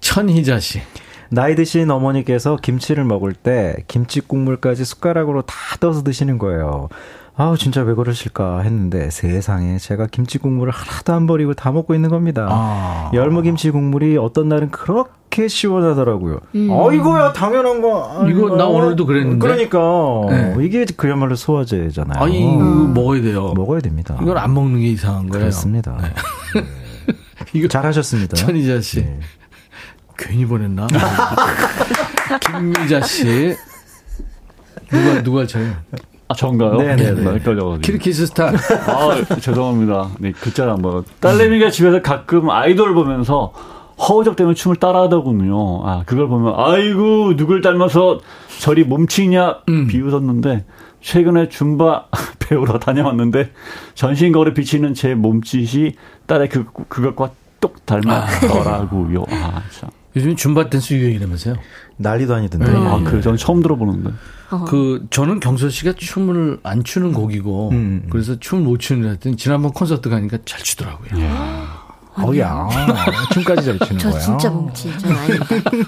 [SPEAKER 1] 천희자 씨.
[SPEAKER 2] 나이 드신 어머니께서 김치를 먹을 때 김치 국물까지 숟가락으로 다 떠서 드시는 거예요. 아우 진짜 왜 그러실까 했는데 세상에 제가 김치 국물을 하나도 안 버리고 다 먹고 있는 겁니다.
[SPEAKER 1] 아.
[SPEAKER 2] 열무김치 국물이 어떤 날은 그렇게 시원하더라고요.
[SPEAKER 6] 음.
[SPEAKER 2] 아이고야 당연한 거.
[SPEAKER 1] 이거 나 오늘도 그랬는데.
[SPEAKER 2] 그러니까
[SPEAKER 1] 네.
[SPEAKER 2] 이게 그야말로 소화제잖아요.
[SPEAKER 1] 아니 이거 먹어야 돼요.
[SPEAKER 2] 먹어야 됩니다.
[SPEAKER 1] 이걸 안 먹는 게 이상한 거예요.
[SPEAKER 2] 그렇습니다.
[SPEAKER 1] 네. 이거
[SPEAKER 2] 잘하셨습니다.
[SPEAKER 1] 천희자 씨
[SPEAKER 2] 네.
[SPEAKER 1] 괜히 보냈나? 김미자 씨 누가 누가 저요?
[SPEAKER 8] 아, 전가요?
[SPEAKER 2] 네네네.
[SPEAKER 8] 헷갈려가지고.
[SPEAKER 1] 키르키스 스타
[SPEAKER 8] 아, 죄송합니다. 네, 글자를 안 봐요. 딸내미가 집에서 가끔 아이돌 보면서 허우적대는 춤을 따라하더군요. 아, 그걸 보면, 아이고, 누굴 닮아서 저리 몸치냐, 비웃었는데, 최근에 줌바 배우러 다녀왔는데, 전신 거울에 비치는 제 몸짓이 딸의 그, 그것과 똑 닮았더라고요. 아, 참.
[SPEAKER 1] 요즘 줌바 댄스 유행이라면서요?
[SPEAKER 2] 난리도 아니던데.
[SPEAKER 8] 아, 그래, 저는 처음 들어보는데.
[SPEAKER 1] 그 저는 경서 씨가 춤을 안 추는 곡이고
[SPEAKER 2] 음.
[SPEAKER 1] 그래서 춤을 못 추는 애 했더니 지난번 콘서트 가니까 잘 추더라고요.
[SPEAKER 2] 어야 춤까지 잘 추는
[SPEAKER 6] 저
[SPEAKER 2] 거야.
[SPEAKER 6] 진짜 몸치. 전 아니다.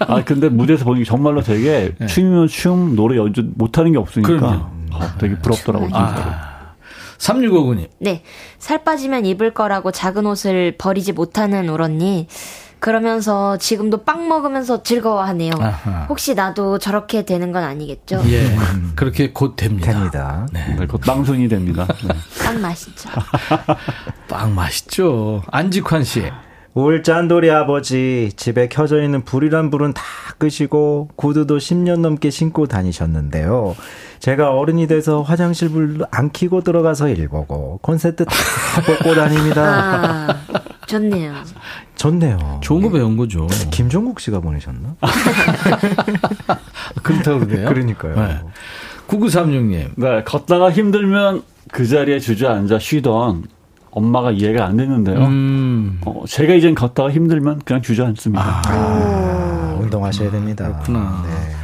[SPEAKER 8] 아, 근데 무대에서 보니 정말로 되게 춤이면 춤, 노래 연주 못하는 게 없으니까.
[SPEAKER 1] 그럼요.
[SPEAKER 8] 아, 되게 부럽더라고요, 진짜로.
[SPEAKER 1] 3659님.
[SPEAKER 6] 네. 살 빠지면 입을 거라고 작은 옷을 버리지 못하는 울 언니. 그러면서 지금도 빵 먹으면서 즐거워하네요.
[SPEAKER 1] 아하.
[SPEAKER 6] 혹시 나도 저렇게 되는 건 아니겠죠?
[SPEAKER 1] 예. 그렇게 곧 됩니다.
[SPEAKER 2] 됩니다.
[SPEAKER 1] 네.
[SPEAKER 8] 네, 곧 빵순이 됩니다. 네.
[SPEAKER 6] 빵 맛있죠.
[SPEAKER 1] 빵 맛있죠. 안직환 씨.
[SPEAKER 2] 울 짠돌이 아버지 집에 켜져 있는 불이란 불은 다 끄시고 구두도 10년 넘게 신고 다니셨는데요. 제가 어른이 돼서 화장실 불 안 켜고 들어가서 일 보고 콘센트 다 꽂고 다닙니다.
[SPEAKER 6] 아, 좋네요.
[SPEAKER 2] 좋네요.
[SPEAKER 1] 좋은 거 배운 거죠.
[SPEAKER 2] 김종국 씨가 보내셨나?
[SPEAKER 1] 그렇다고 그래요?
[SPEAKER 2] 그러니까요.
[SPEAKER 1] 네. 9936님.
[SPEAKER 8] 네, 걷다가 힘들면 그 자리에 주저앉아 쉬던 엄마가 이해가 안 됐는데요.
[SPEAKER 1] 음.
[SPEAKER 8] 어, 제가 이젠 걷다가 힘들면 그냥 주저앉습니다.
[SPEAKER 2] 아, 운동하셔야 됩니다.
[SPEAKER 1] 그렇구나.
[SPEAKER 2] 네.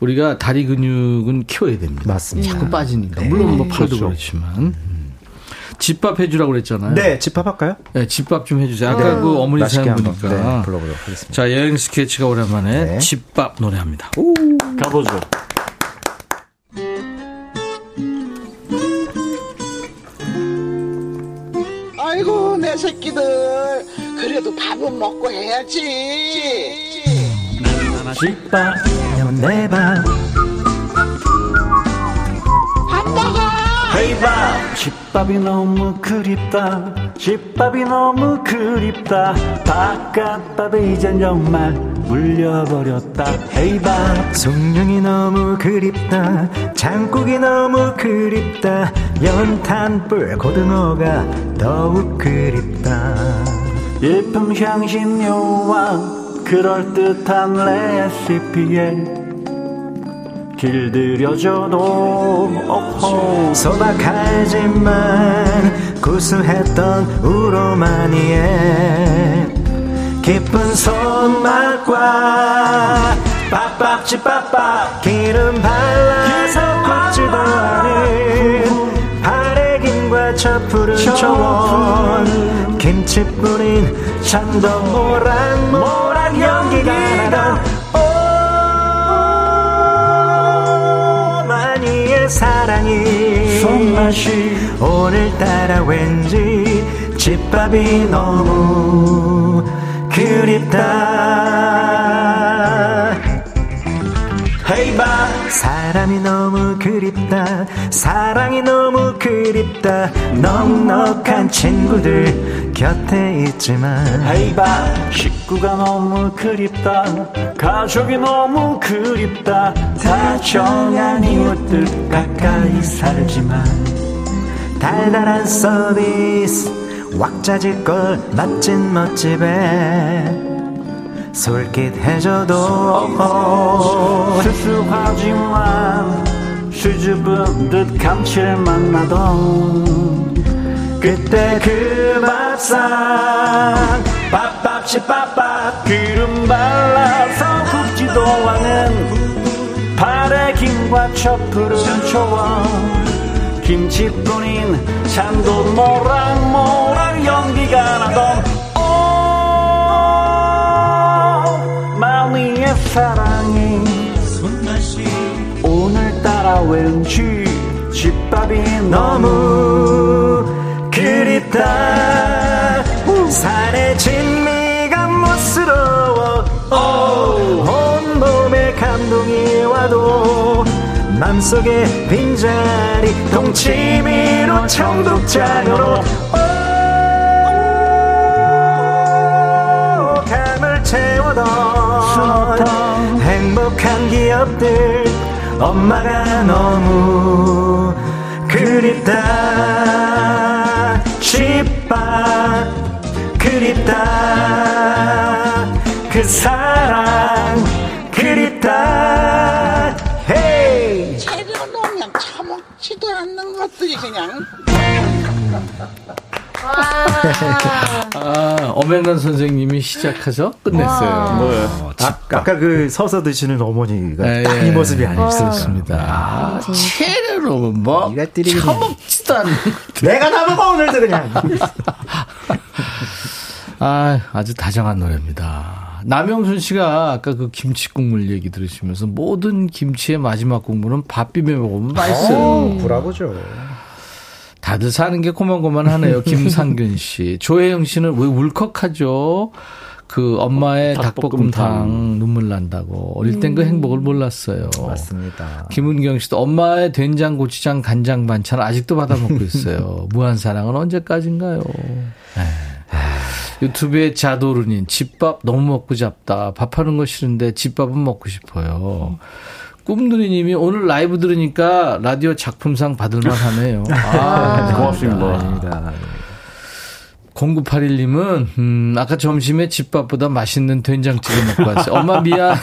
[SPEAKER 1] 우리가 다리 근육은 키워야 됩니다.
[SPEAKER 2] 맞습니다.
[SPEAKER 1] 자꾸 빠지니까.
[SPEAKER 2] 네.
[SPEAKER 1] 물론 뭐 팔도
[SPEAKER 8] 그렇죠.
[SPEAKER 1] 그렇지만 집밥 해주라고 그랬잖아요.
[SPEAKER 2] 네, 집합할까요?
[SPEAKER 1] 네, 집밥 좀 해주세요. 아까 그 어머니 사연 보니까.
[SPEAKER 2] 네, 불러보도록 하겠습니다.
[SPEAKER 1] 자, 여행 스케치가 오랜만에
[SPEAKER 2] 네.
[SPEAKER 1] 집밥 노래합니다.
[SPEAKER 8] 가보죠.
[SPEAKER 5] 아이고 내 새끼들 그래도 밥은 먹고 해야지
[SPEAKER 2] 집밥, 내 밥,
[SPEAKER 8] 헤이밥 집밥이 너무 그립다. 집밥이 너무 그립다. 바깥밥에 이젠 정말 물려버렸다. 헤이밥
[SPEAKER 2] 숭늉이 너무 그립다. 장국이 너무 그립다. 연탄불 고등어가 더욱 그립다.
[SPEAKER 8] 예쁜 향신료와 그럴듯한 레시피에 길들여줘도 오호
[SPEAKER 2] 소박하지만 구수했던 우로마니에 깊은 손맛과 빡빡지 빡빡 기름 발라서 굽지도 않은 바래김과 첩푸른 초원. 김치 뿌린 참돔 모락모락 연기가 사랑이
[SPEAKER 8] 손맛이
[SPEAKER 2] 오늘따라 왠지 집밥이 너무 그립다 사람이 너무 그립다 사랑이 너무 그립다. 넉넉한 친구들 곁에 있지만
[SPEAKER 8] 헤이바 식구가 너무 그립다 가족이 너무 그립다. 다정한 이웃들 가까이 살지만
[SPEAKER 2] 달달한 서비스 왁자지껄 맛진 멋집에 솔깃해줘도
[SPEAKER 8] 수수하지만 수줍은 듯 감칠맛 나던
[SPEAKER 2] 그때 그 밥상 밥밥치 밥밥
[SPEAKER 8] 기름 발라서 굽지도 않은 바래김과 첩푸른 초원 김치 뿌린 참도 모락모락 연기가 나던
[SPEAKER 2] 사랑이 오늘따라 왠지 집밥이 너무 그립다. 산의 진미가 멋스러워. 온몸에 감동이 와도 맘속에 빈자리 동치미로 청국장으로 행복한 기억들 엄마가 너무 그립다. 집밥 그립다. 그 사랑 그립다. 헤이!
[SPEAKER 5] 재료는 처먹지도 않는 것들이 그냥
[SPEAKER 1] 아, 엄연간 선생님이 시작해서 끝냈어요.
[SPEAKER 10] 아, 아까 그 서서 드시는 어머니가
[SPEAKER 1] 예,
[SPEAKER 10] 딱이
[SPEAKER 1] 예.
[SPEAKER 10] 모습이 아니었습니까?
[SPEAKER 1] 그렇습니다. 아, 체르로 뭐
[SPEAKER 10] 이가 때리긴
[SPEAKER 1] 처먹지도 않는
[SPEAKER 10] 내가 다 먹어 오늘도 그냥.
[SPEAKER 1] 아, 아주 다정한 노래입니다. 남영순 씨가 아까 그 김치 국물 얘기 들으시면서 모든 김치의 마지막 국물은 밥 비벼 먹으면 맛있어요.
[SPEAKER 10] 어, 브라보죠.
[SPEAKER 1] 다들 사는 게 고만고만하네요. 김상균 씨. 조혜영 씨는 왜 울컥하죠? 그 엄마의 닭볶음탕,
[SPEAKER 8] 닭볶음탕.
[SPEAKER 1] 눈물 난다고. 어릴 땐 그 행복을 몰랐어요.
[SPEAKER 10] 맞습니다.
[SPEAKER 1] 김은경 씨도 엄마의 된장, 고추장, 간장 반찬 아직도 받아 먹고 있어요. 무한 사랑은 언제까지인가요? 에이. 유튜브에 자도르님 집밥 너무 먹고 잡다. 밥하는 거 싫은데 집밥은 먹고 싶어요. 꿈누리님이 오늘 라이브 들으니까 라디오 작품상 받을만 하네요. 아,
[SPEAKER 8] 고맙습니다.
[SPEAKER 10] 아닙니다.
[SPEAKER 1] 0981님은, 음, 아까 점심에 집밥보다 맛있는 된장찌개 먹고 왔어요. 엄마 미안.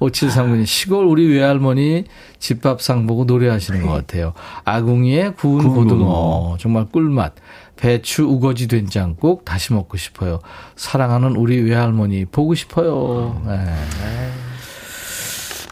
[SPEAKER 1] 5739님, 시골 우리 외할머니 집밥상 보고 노래하시는 것 같아요. 아궁이에 구운 고등어. 정말 꿀맛. 배추 우거지 된장국 다시 먹고 싶어요. 사랑하는 우리 외할머니 보고 싶어요. 네.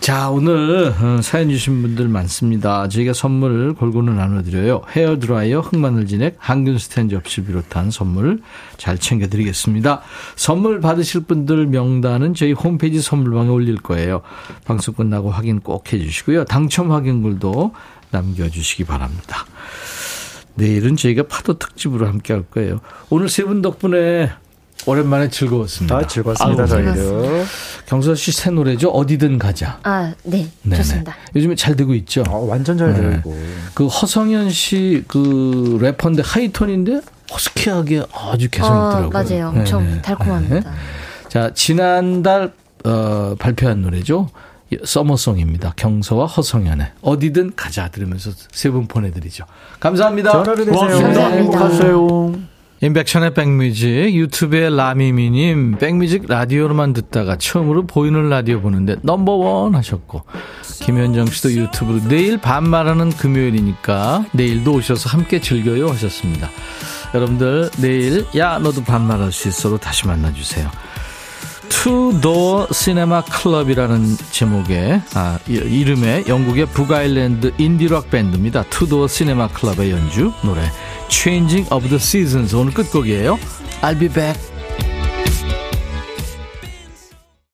[SPEAKER 1] 자, 오늘 어, 사연 주신 분들 많습니다. 저희가 선물 골고루 나눠드려요. 헤어드라이어, 흑마늘 진액, 항균 스탠 접시 비롯한 선물 잘 챙겨드리겠습니다. 선물 받으실 분들 명단은 저희 홈페이지 선물방에 올릴 거예요. 방송 끝나고 확인 꼭 해주시고요. 당첨 확인글도 남겨주시기 바랍니다. 내일은 저희가 파도 특집으로 함께 할 거예요. 오늘 세 분 덕분에 오랜만에 즐거웠습니다.
[SPEAKER 10] 아, 즐거웠습니다, 저희도.
[SPEAKER 1] 경서 씨 새 노래죠? 어디든 가자.
[SPEAKER 6] 아, 네.
[SPEAKER 1] 네네.
[SPEAKER 6] 좋습니다.
[SPEAKER 1] 요즘에 잘 되고 있죠?
[SPEAKER 10] 어, 완전 잘
[SPEAKER 1] 네.
[SPEAKER 10] 되고.
[SPEAKER 1] 그 허성현 씨 그 래퍼인데 하이톤인데 허스키하게 아주 개성
[SPEAKER 6] 어,
[SPEAKER 1] 있더라고요.
[SPEAKER 6] 맞아요. 엄청
[SPEAKER 1] 네네.
[SPEAKER 6] 달콤합니다.
[SPEAKER 1] 네. 자, 지난달 어, 발표한 노래죠. 서머송입니다. 경서와 허성현의 어디든 가자 들으면서 세 분 보내드리죠. 감사합니다.
[SPEAKER 10] 전화를.
[SPEAKER 8] 고맙습니다. 행복하세요.
[SPEAKER 1] 인백션의 백뮤직 유튜브에 라미미님 백뮤직 라디오로만 듣다가 처음으로 보이는 라디오 보는데 넘버원 하셨고 김현정 씨도 유튜브로 내일 반말하는 금요일이니까 내일도 오셔서 함께 즐겨요 하셨습니다. 여러분들 내일 야 너도 반말할 수 있어로 다시 만나주세요. 투도어 시네마 클럽이라는 제목의 아, 이- 이름의 영국의 북아일랜드 인디락 밴드입니다. 투도어 시네마 클럽의 연주 노래 Changing of the Seasons 오늘 끝곡이에요. I'll be back.